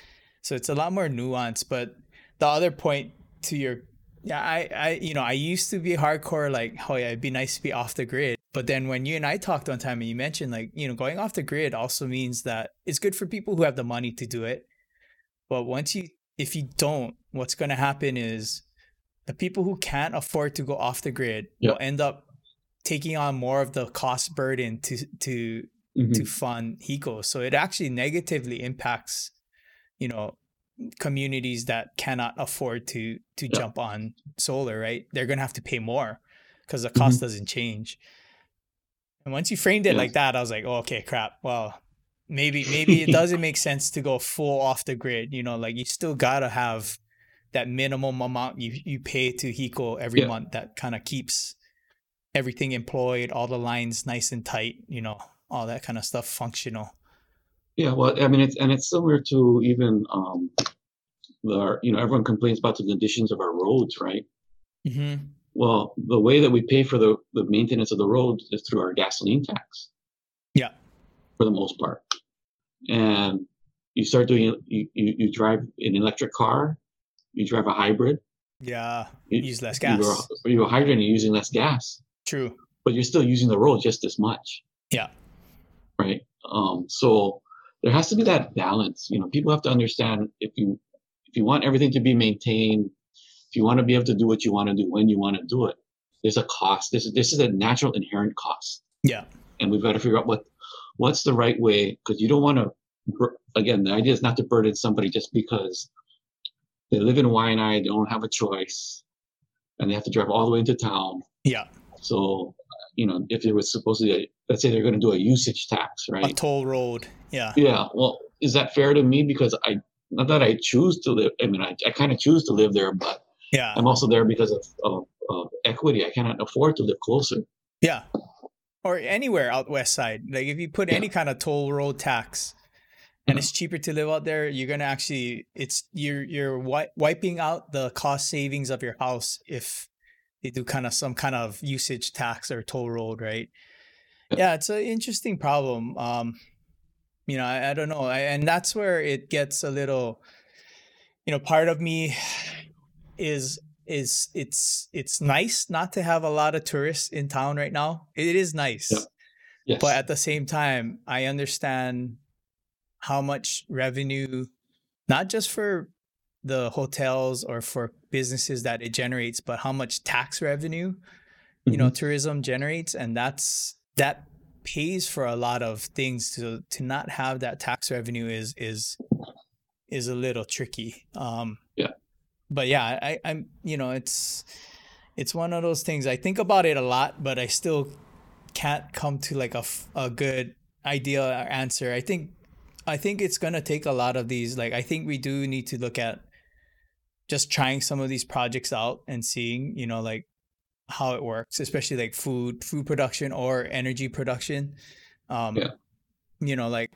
So it's a lot more nuanced but the other point to your yeah i i you know i used to be hardcore like oh yeah it'd be nice to be off the grid. But then when you and i talked one time and you mentioned like you know going off the grid also means that it's good for people who have the money to do it. But once you if you don't what's going to happen is the people who can't afford to go off the grid Yep. will end up taking on more of the cost burden to to Mhm. to fund HECO. So it actually negatively impacts, you know, communities that cannot afford to to Yeah. jump on solar, right? They're gonna have to pay more because the cost Mhm. doesn't change. And once you framed it like that, I was like, oh, okay, crap. Well, maybe maybe it doesn't make sense to go full off the grid. You know, like you still gotta have that minimum amount you you pay to HECO every Yeah. month that kind of keeps everything employed, all the lines nice and tight, you know, all that kind of stuff functional. Yeah, well, I mean, it's and it's similar to even um, the you know everyone complains about the conditions of our roads, right? Mm-hmm. Well, the way that we pay for the the maintenance of the roads is through our gasoline tax. Yeah. For the most part, and you start doing you you, you drive an electric car, you drive a hybrid, Yeah. you, Use less gas. you go hybrid and you're using less gas, True. but you're still using the road just as much. Yeah. right? Um, so there has to be that balance. You know, people have to understand if you if you want everything to be maintained, if you want to be able to do what you want to do when you want to do it, there's a cost. This is this is a natural inherent cost, Yeah. and we've got to figure out what what's the right way because you don't want to. Again, the idea is not to burden somebody just because they live in Waianae, they don't have a choice, and they have to drive all the way into town. Yeah. So, you know, if it was supposed to, let's say they're going to do a usage tax, right? A toll road. Yeah. Yeah. Well, is that fair to me? Because I, not that I choose to live. I mean, I, I kind of choose to live there, but Yeah. I'm also there because of, of, of equity. I cannot afford to live closer. Yeah. Or anywhere out west side. Like if you put Yeah. any kind of toll road tax and it's cheaper to live out there, you're gonna actually it's you're you're wi- wiping out the cost savings of your house if they do kind of some kind of usage tax or toll road, right? Yeah. Yeah, it's an interesting problem. Um, you know, I, I don't know, I, and that's where it gets a little, you know, part of me is is it's it's nice not to have a lot of tourists in town right now. It is nice. Yep. Yes. But at the same time, I understand how much revenue, not just for the hotels or for businesses that it generates, but how much tax revenue, you know, Mhm. tourism generates. And that's that pays for a lot of things to to not have that tax revenue is is is a little tricky. Um Yeah. but yeah, I, I'm you know, it's it's one of those things I think about it a lot, but I still can't come to like a, a good idea or answer. I think I think it's gonna take a lot of these. Like I think we do need to look at just trying some of these projects out and seeing, you know, like how it works, especially like food food production or energy production. Um, Yeah. You know, like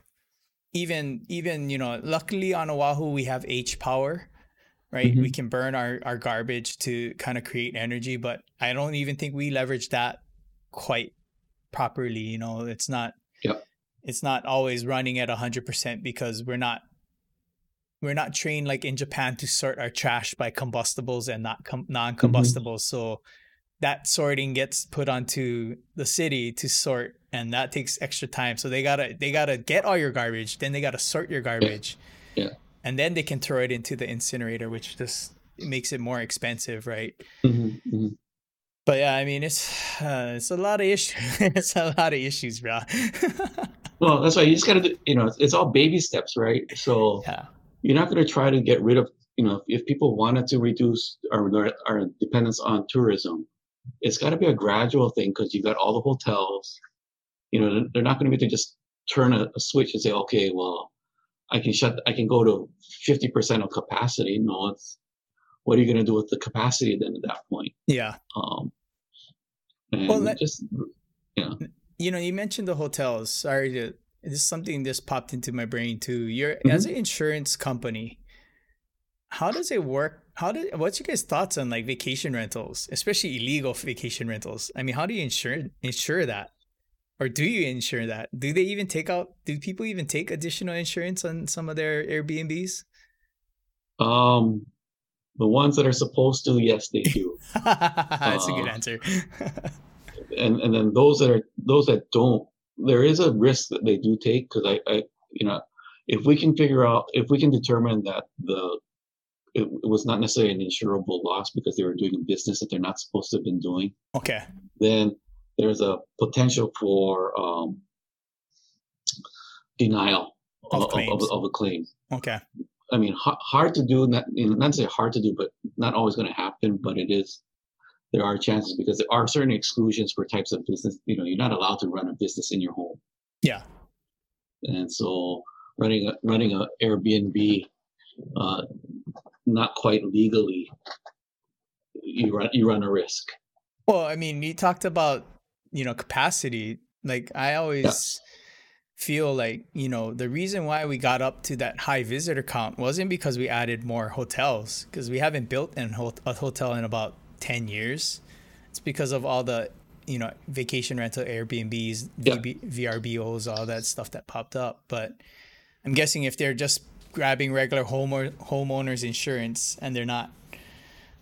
even even you know, luckily on Oahu we have H power, right? We Mhm. can burn our our garbage to kind of create energy, but I don't even think we leverage that quite properly. You know, it's not. It's not always running at hundred percent because we're not. We're not trained like in Japan to sort our trash by combustibles and not com- non-combustibles. So that sorting gets put onto the city to sort, and that takes extra time. So they gotta they gotta get all your garbage, then they gotta sort your garbage, Yeah. and then they can throw it into the incinerator, which just makes it more expensive, right? Mhm, mhm. But yeah, I mean, it's uh, it's a lot of issues. it's a lot of issues, bro. Well, that's why you just got to do, you know, it's, it's all baby steps, right? So yeah, you're not going to try to get rid of, you know, if people wanted to reduce our, our dependence on tourism, it's got to be a gradual thing because you've got all the hotels, you know, they're- not going to be able to just turn a, a switch and say, okay, well, I can shut, I can go to 50% of capacity. No, it's, what are you going to do with the capacity then at that point? yeah. Um, and Well, let- just, You know, you mentioned the hotels. Sorry to. This is something just popped into my brain too. You're Mm-hmm. as an insurance company. How does it work How did what's your guys' thoughts on like vacation rentals, especially illegal vacation rentals? I mean, how do you insure insure that? Or do you insure that? Do they even take out do people even take additional insurance on some of their Airbnbs? Um the ones that are supposed to, yes, they do. That's uh, a good uh, answer. and and then those that are those that don't, there is a risk that they do take because I, I you know if we can figure out if we can determine that the it, it, was not necessarily an insurable loss because they were doing a business that they're not supposed to have been doing. Okay. Then there's a potential for um, denial of, of, of, of, a claim. Okay. I mean, hard, hard to do, not, you know, not to say hard to do, but not always going to happen, but it is, there are chances because there are certain exclusions for types of business. You know, you're not allowed to run a business in your home. Yeah. And so running a, running a Airbnb, uh, not quite legally, you run you run a risk. Well, I mean, you talked about you know capacity. Like I always yeah. feel like you know the reason why we got up to that high visitor count wasn't because we added more hotels because we haven't built an, a hotel in about ten years. It's because of all the you know vacation rental Airbnbs, yeah. VRBOs, all that stuff that popped up. But I'm guessing if they're just grabbing regular home or homeowners insurance and they're not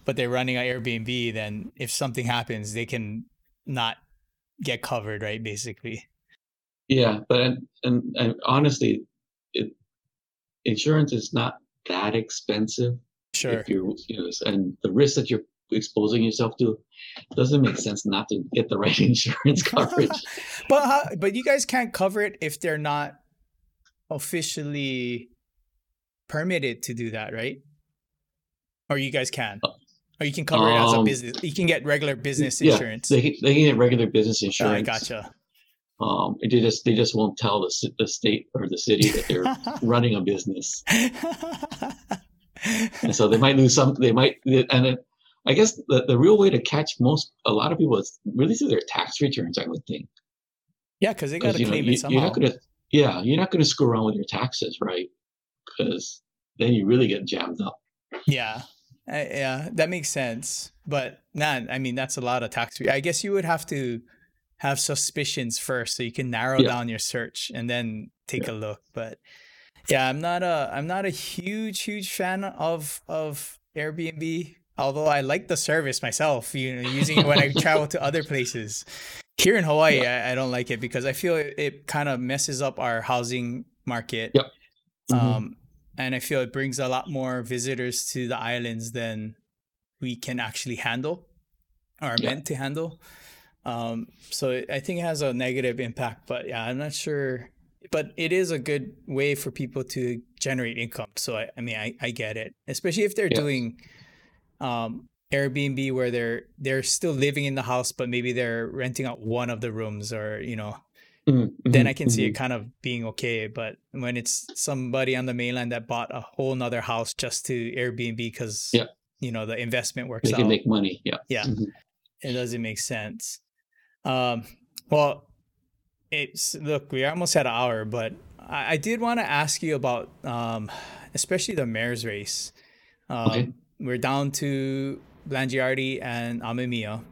but they're running an Airbnb, then if something happens, they can not get covered, right? Basically. Yeah, but and and, and honestly, it, insurance is not that expensive. Sure. If you you know, and the risk that you're exposing yourself to doesn't make sense not to get the right insurance coverage. but how, but you guys can't cover it if they're not officially permitted to do that, right? Or you guys can, uh, or you can cover um, it as a um, business. You can get regular business yeah, insurance. They they can get regular business insurance. I gotcha. Um, they just they just won't tell the the state or the city that they're running a business, and so they might lose some. They might and it, I guess the, the real way to catch most a lot of people is really through their tax returns. I would think. Yeah, because they got to claim know, it somehow. You're not gonna, yeah, you're not going to screw around with your taxes, right? Because then you really get jammed up. Yeah. Uh, yeah, that makes sense. But not, I mean, that's a lot of tax. I guess you would have to have suspicions first so you can narrow yeah. down your search and then take yeah. a look. But yeah, I'm not a I'm not a huge huge fan of of Airbnb. Although I like the service myself, you know, using it when I travel to other places. Here in Hawaii, yeah. I, I, don't like it because I feel it, it kind of messes up our housing market. Yep. Mm-hmm. Um, and I feel it brings a lot more visitors to the islands than we can actually handle or are yeah. meant to handle. Um, so I think it has a negative impact, but yeah, I'm not sure. But it is a good way for people to generate income. So I, I mean, I, I get it, especially if they're doing um, Airbnb where they're they're still living in the house, but maybe they're renting out one of the rooms, or you know, Mm-hmm. Then I can see it mm-hmm. kind of being okay. But when it's somebody on the mainland that bought a whole nother house just to Airbnb because yeah. you know the investment works they out. can make money. Yeah. Yeah. Mm-hmm. It doesn't make sense. Um, well, it's look, we almost had an hour, but I, I did want to ask you about um, especially the mayor's race. Um, okay. We're down to Blangiardi and Amemiya.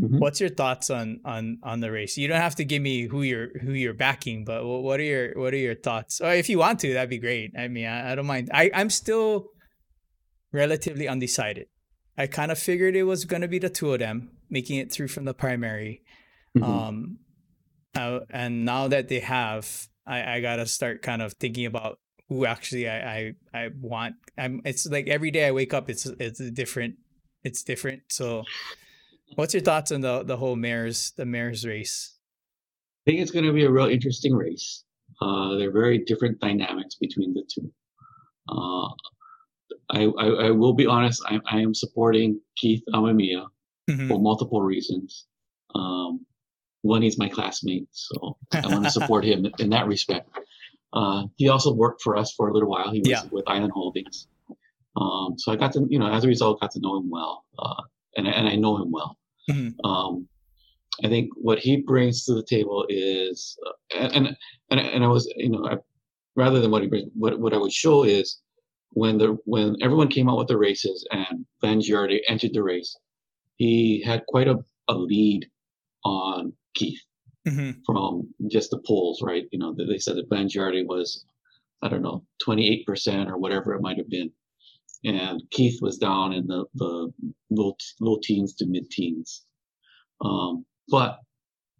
Mm-hmm. What's your thoughts on on on the race? You don't have to give me who you're who you're backing, but what are your what are your thoughts? Or if you want to, that'd be great. I mean, I, I don't mind. I I'm still relatively undecided. I kind of figured it was going to be the two of them making it through from the primary. Mm-hmm. Um, uh, and now that they have, I, I got to start kind of thinking about who actually I, I, I want. I'm, it's like every day I wake up, it's, it's different. It's different. So What's your thoughts on the the whole mayor's the mayor's race? I think it's going to be a real interesting race. Uh, there are very different dynamics between the two. Uh, I, I, I, will be honest. I, I am supporting Keith Amemiya mm-hmm. for multiple reasons. Um, one, he's my classmate, so I want to support him in that respect. Uh, he also worked for us for a little while. He was yeah. with Island Holdings. Um, so I got to, you know, as a result, got to know him well. Uh, and, and I know him well. Mm-hmm. Um, I think what he brings to the table is, uh, and, and and I was, you know, I, rather than what he brings, what what I would show is when the when everyone came out with the races and Blangiardi entered the race, he had quite a, a lead on Keith Mm-hmm. from just the polls, right? You know, they said that Glenn was, I don't know, 28% or whatever it might have been. And Keith was down in the, the low, low teens to mid teens. Um, but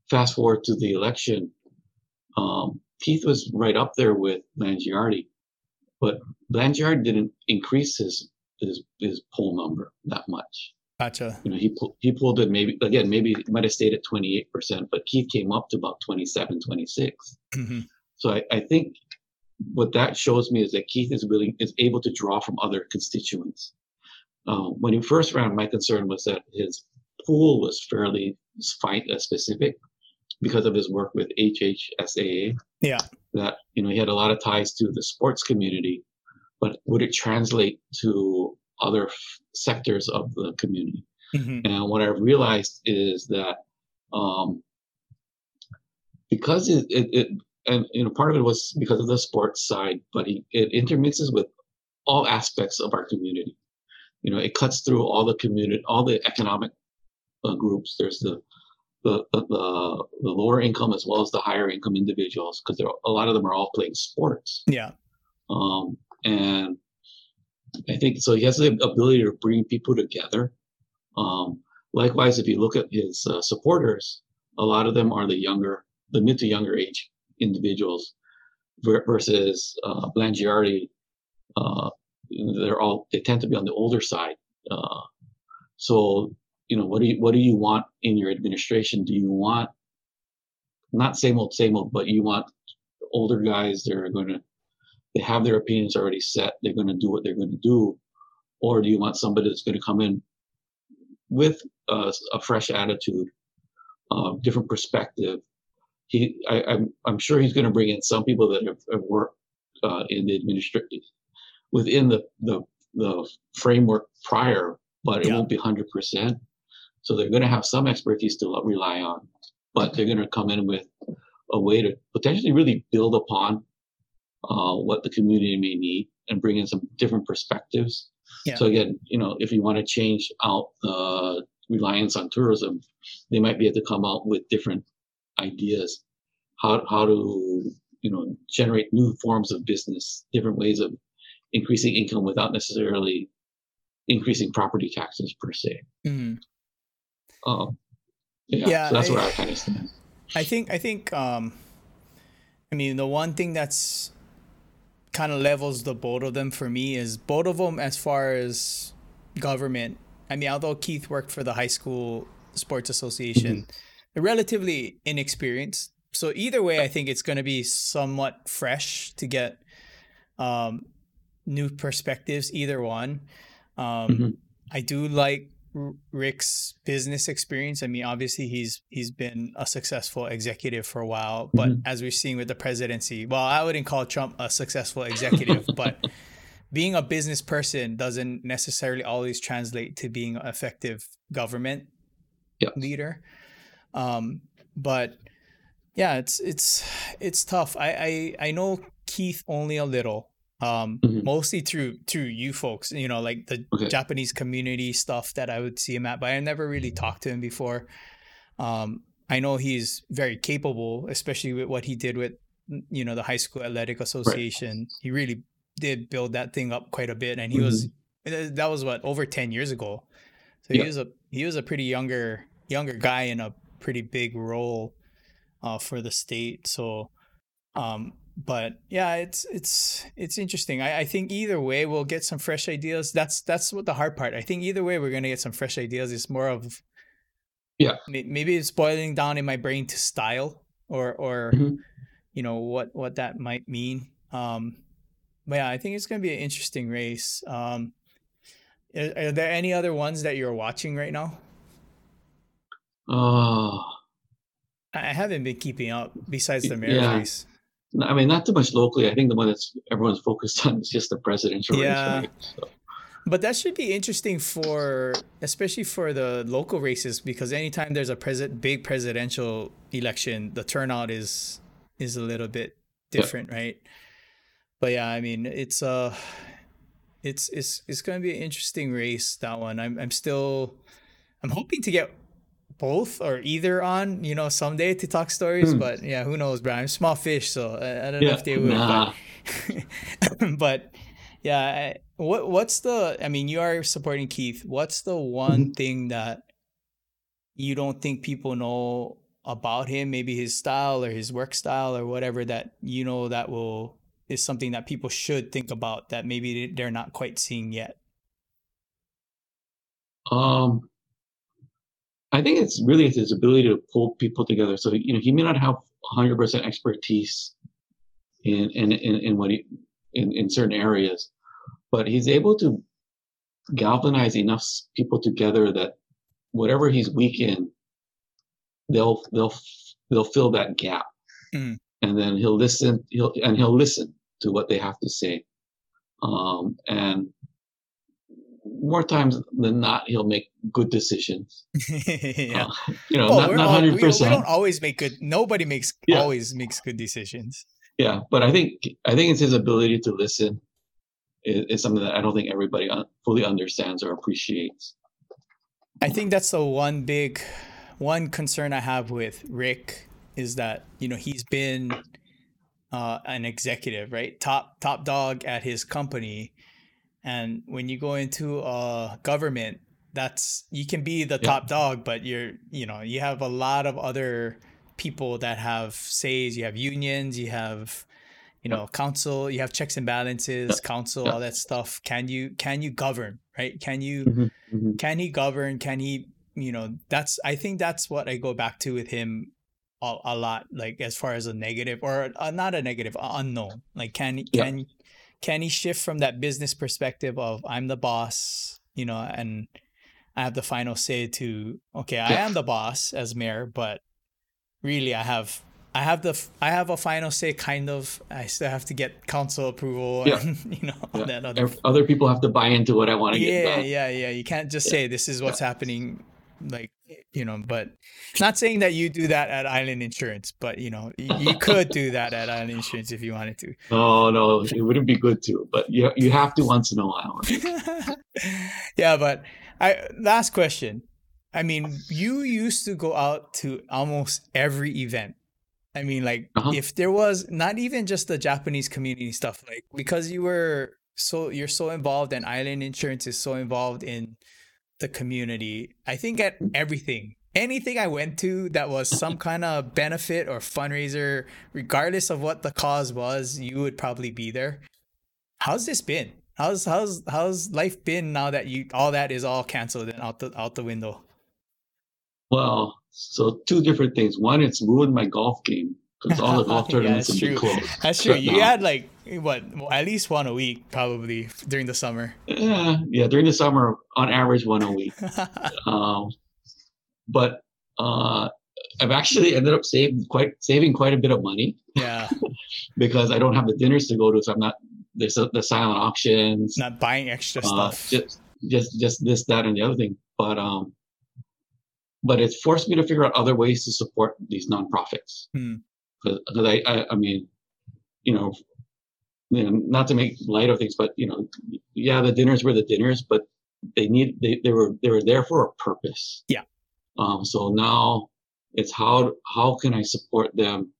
fast forward to the election, um, Keith was right up there with Blangiardi, but Blangiardi didn't increase his, his, his poll number that much. Gotcha. You know, he pulled, he pulled it maybe again, maybe it might have stayed at 28%, but Keith came up to about 27, 26. hmm So I, I think what that shows me is that Keith is willing, is able to draw from other constituents. Um, when he first ran, my concern was that his pool was fairly fine, uh, specific because of his work with HHSAA. Yeah. That you know he had a lot of ties to the sports community, but would it translate to other f- sectors of the community? hmm And what I've realized is that um, because it, it, it and you know part of it was because of the sports side, but he, it intermixes with all aspects of our community. You know, it cuts through all the community, all the economic uh, groups. There's the the, the the the lower income as well as the higher income individuals because a lot of them are all playing sports. Yeah. Um, and I think so. He has the ability to bring people together. Um, likewise, if you look at his uh, supporters, a lot of them are the younger, the mid to younger age individuals versus uh, Blangiardi. Uh, they're all they tend to be on the older side. Uh, so you know, what do you what do you want in your administration? Do you want not same old same old, but you want older guys that are going to they have their opinions already set. They're going to do what they're going to do, or do you want somebody that's going to come in with a, a fresh attitude, uh, different perspective? He, I, I'm, I'm sure he's going to bring in some people that have, have worked uh, in the administration within the, the the framework prior, but it Yeah. won't be hundred percent. So they're going to have some expertise to rely on, but they're going to come in with a way to potentially really build upon uh, what the community may need and bring in some different perspectives. Yeah. So again, you know, if you want to change out the reliance on tourism, they might be able to come out with different ideas how how to you know generate new forms of business, different ways of increasing income without necessarily increasing property taxes per se. hmm Um, yeah, Yeah, so that's where I- I kind of stand. I think I think um I mean the one thing that's kind of levels the both of them for me is both of them as far as government. I mean, although Keith worked for the high school sports association, they're relatively inexperienced. So either way, I think it's going to be somewhat fresh to get um, new perspectives. Either one. Um, Mhm. I do like Rick's business experience. I mean, obviously he's he's been a successful executive for a while, but Mhm. as we're seeing with the presidency, well, I wouldn't call Trump a successful executive, but being a business person doesn't necessarily always translate to being an effective government Yeah. leader. Um, but yeah, it's it's it's tough. I I, I know Keith only a little, um, Mhm. mostly through through you folks. You know, like the Okay. Japanese community stuff that I would see him at, but I never really talked to him before. Um, I know he's very capable, especially with what he did with you know the high school athletic association. He really did build that thing up quite a bit, and he was that was what over ten years ago. So Yeah. he was a he was a pretty younger younger guy in a pretty big role uh, for the state. So, um, but yeah, it's it's it's interesting. I, I think either way we'll get some fresh ideas. That's that's what the hard part. I think either way we're gonna get some fresh ideas. It's more of Yeah. may- maybe it's boiling down in my brain to style or or Mhm. you know what what that might mean. Um, but yeah, I think it's gonna be an interesting race. Um, are, are there any other ones that you're watching right now? Uh, I haven't been keeping up besides the mayor Yeah. race. I mean, not too much locally. I think the one that's everyone's focused on is just the presidential Yeah. race, right? So, But that should be interesting for, especially for the local races, because anytime there's a president, big presidential election, the turnout is is a little bit Yeah. different, right? But yeah, I mean, it's uh, it's it's it's going to be an interesting race that one. I'm I'm still I'm hoping to get both or either on you know someday to talk stories, hmm. but yeah, who knows, bro? I'm small fish, so I, I don't yeah, know if they will. Nah. But, but yeah, what what's the? I mean, you are supporting Keith. What's the one mm-hmm. thing that you don't think people know about him? Maybe his style or his work style or whatever that you know that will is something that people should think about that maybe they're not quite seeing yet? Um, I think it's really his ability to pull people together. So you know, he may not have 100% expertise in in in, in what he in, in certain areas, but he's able to galvanize enough people together that whatever he's weak in, they'll they'll they'll fill that gap. Mm and then he'll listen he'll and he'll listen to what they have to say um, and more times than not he'll make good decisions yeah. Uh, you know not, not 100% we, we, don't always make good nobody makes yeah. always makes good decisions yeah but i think i think it's his ability to listen is, is something that i don't think everybody fully understands or appreciates i think that's the one big one concern i have with rick is that you know he's been uh, an executive, right? Top top dog at his company, and when you go into a government, that's you can be the yeah. top dog, but you're you know you have a lot of other people that have says. You have unions, you have you know council, you have checks and balances, yeah. council, all that stuff. Can you can you govern, right? Can you mm-hmm. Mm-hmm. can he govern? Can he you know that's I think that's what I go back to with him a, a lot like as far as a negative or uh, not a negative unknown like can yeah. can can he shift from that business perspective of i'm the boss you know and i have the final say to okay i am the boss as mayor but really i have I have the I have a final say, kind of. I still have to get council approval, yeah. and you know yeah. that other. Other people have to buy into what I want to yeah, get done. Yeah, yeah, yeah. You can't just say this is what's happening like you know but not saying that you do that at island insurance but you know you could do that at island insurance if you wanted to. No no it wouldn't be good to but you, you have to once in a while. Yeah but i last question. I mean you used to go out to almost every event. I mean like uh-huh. if there was not even just the japanese community stuff like because you were so you're so involved and island insurance is so involved in the community. I think at everything, anything I went to that was some kind of benefit or fundraiser, regardless of what the cause was, you would probably be there. How's this been? How's how's how's life been now that you all that is all canceled and out the out the window? Well, so two different things. One, it's ruined my golf game because all the golf tournaments yeah, have been closed. That's true. You had like what at least one a week probably during the summer. Yeah, yeah, during the summer, on average, one a week. um, but uh, I've actually ended up saving quite saving quite a bit of money. Yeah, because I don't have the dinners to go to, so I'm not there's the silent auctions. Not buying extra uh, stuff. Just just just this that and the other thing, but um, but it's forced me to figure out other ways to support these nonprofits. Because hmm. I, I I mean, you know, you know, not to make light of things, but you know, yeah, the dinners were the dinners, but they need they, they were they were there for a purpose. Yeah. Um, so now it's how how can I support them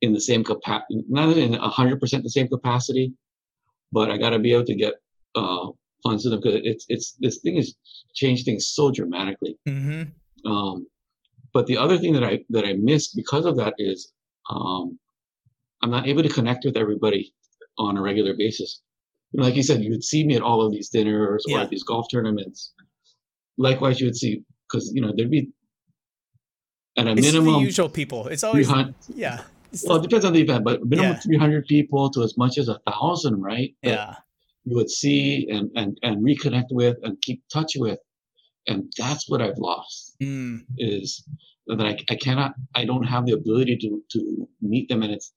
in the same capacity, not in hundred percent the same capacity, but I got to be able to get uh, funds to them because it's it's this thing has changed things so dramatically. Mm-hmm. Um, but the other thing that I that I missed because of that is um, I'm not able to connect with everybody on a regular basis. Know, like you said, you would see me at all of these dinners or yeah. these golf tournaments. Likewise, you would see because you know there'd be at a it's minimum the usual people. It's always yeah. well, it depends on the event, but minimum yeah. 300 people to as much as a thousand, right? Yeah. You would see and, and, and reconnect with and keep touch with. And that's what I've lost mm. is that I, I cannot, I don't have the ability to, to meet them. And it's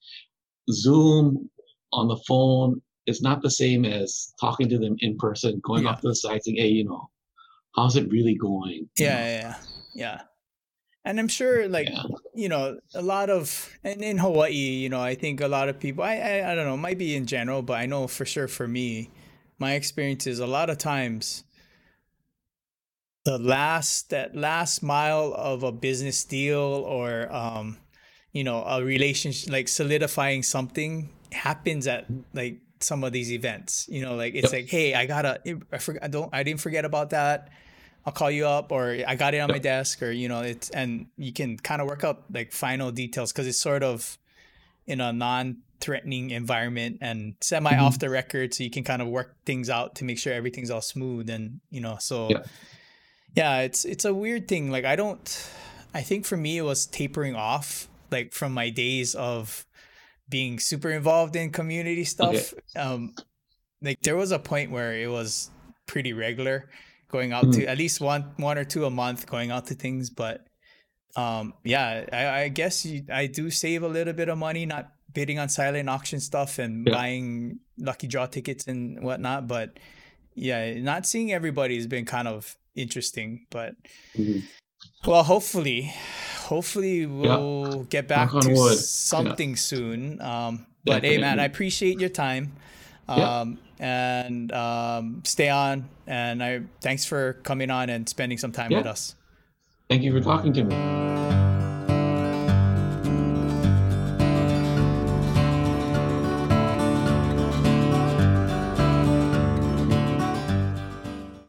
Zoom on the phone is not the same as talking to them in person, going yeah. off to the side saying, hey, you know, how's it really going? Yeah, yeah, yeah, yeah. And I'm sure, like yeah. you know, a lot of and in Hawaii, you know, I think a lot of people, I, I, I don't know, might be in general, but I know for sure for me, my experience is a lot of times the last that last mile of a business deal or um you know a relationship like solidifying something happens at like some of these events you know like it's yep. like hey i gotta i forgot i don't i didn't forget about that i'll call you up or i got it on yep. my desk or you know it's and you can kind of work out like final details because it's sort of in a non threatening environment and semi mm-hmm. off the record so you can kind of work things out to make sure everything's all smooth and you know so yeah. yeah it's it's a weird thing like i don't i think for me it was tapering off like from my days of being super involved in community stuff okay. um like there was a point where it was pretty regular going out mm-hmm. to at least one one or two a month going out to things but um yeah i, I guess you, i do save a little bit of money not bidding on silent auction stuff and yeah. buying lucky draw tickets and whatnot. But yeah, not seeing everybody has been kind of interesting. But mm-hmm. Well, hopefully, hopefully we'll yeah. get back to something yeah. soon. Um, but Definitely. hey, man, I appreciate your time. Um, and um, stay on. And I thanks for coming on and spending some time with us. Thank you for talking to me.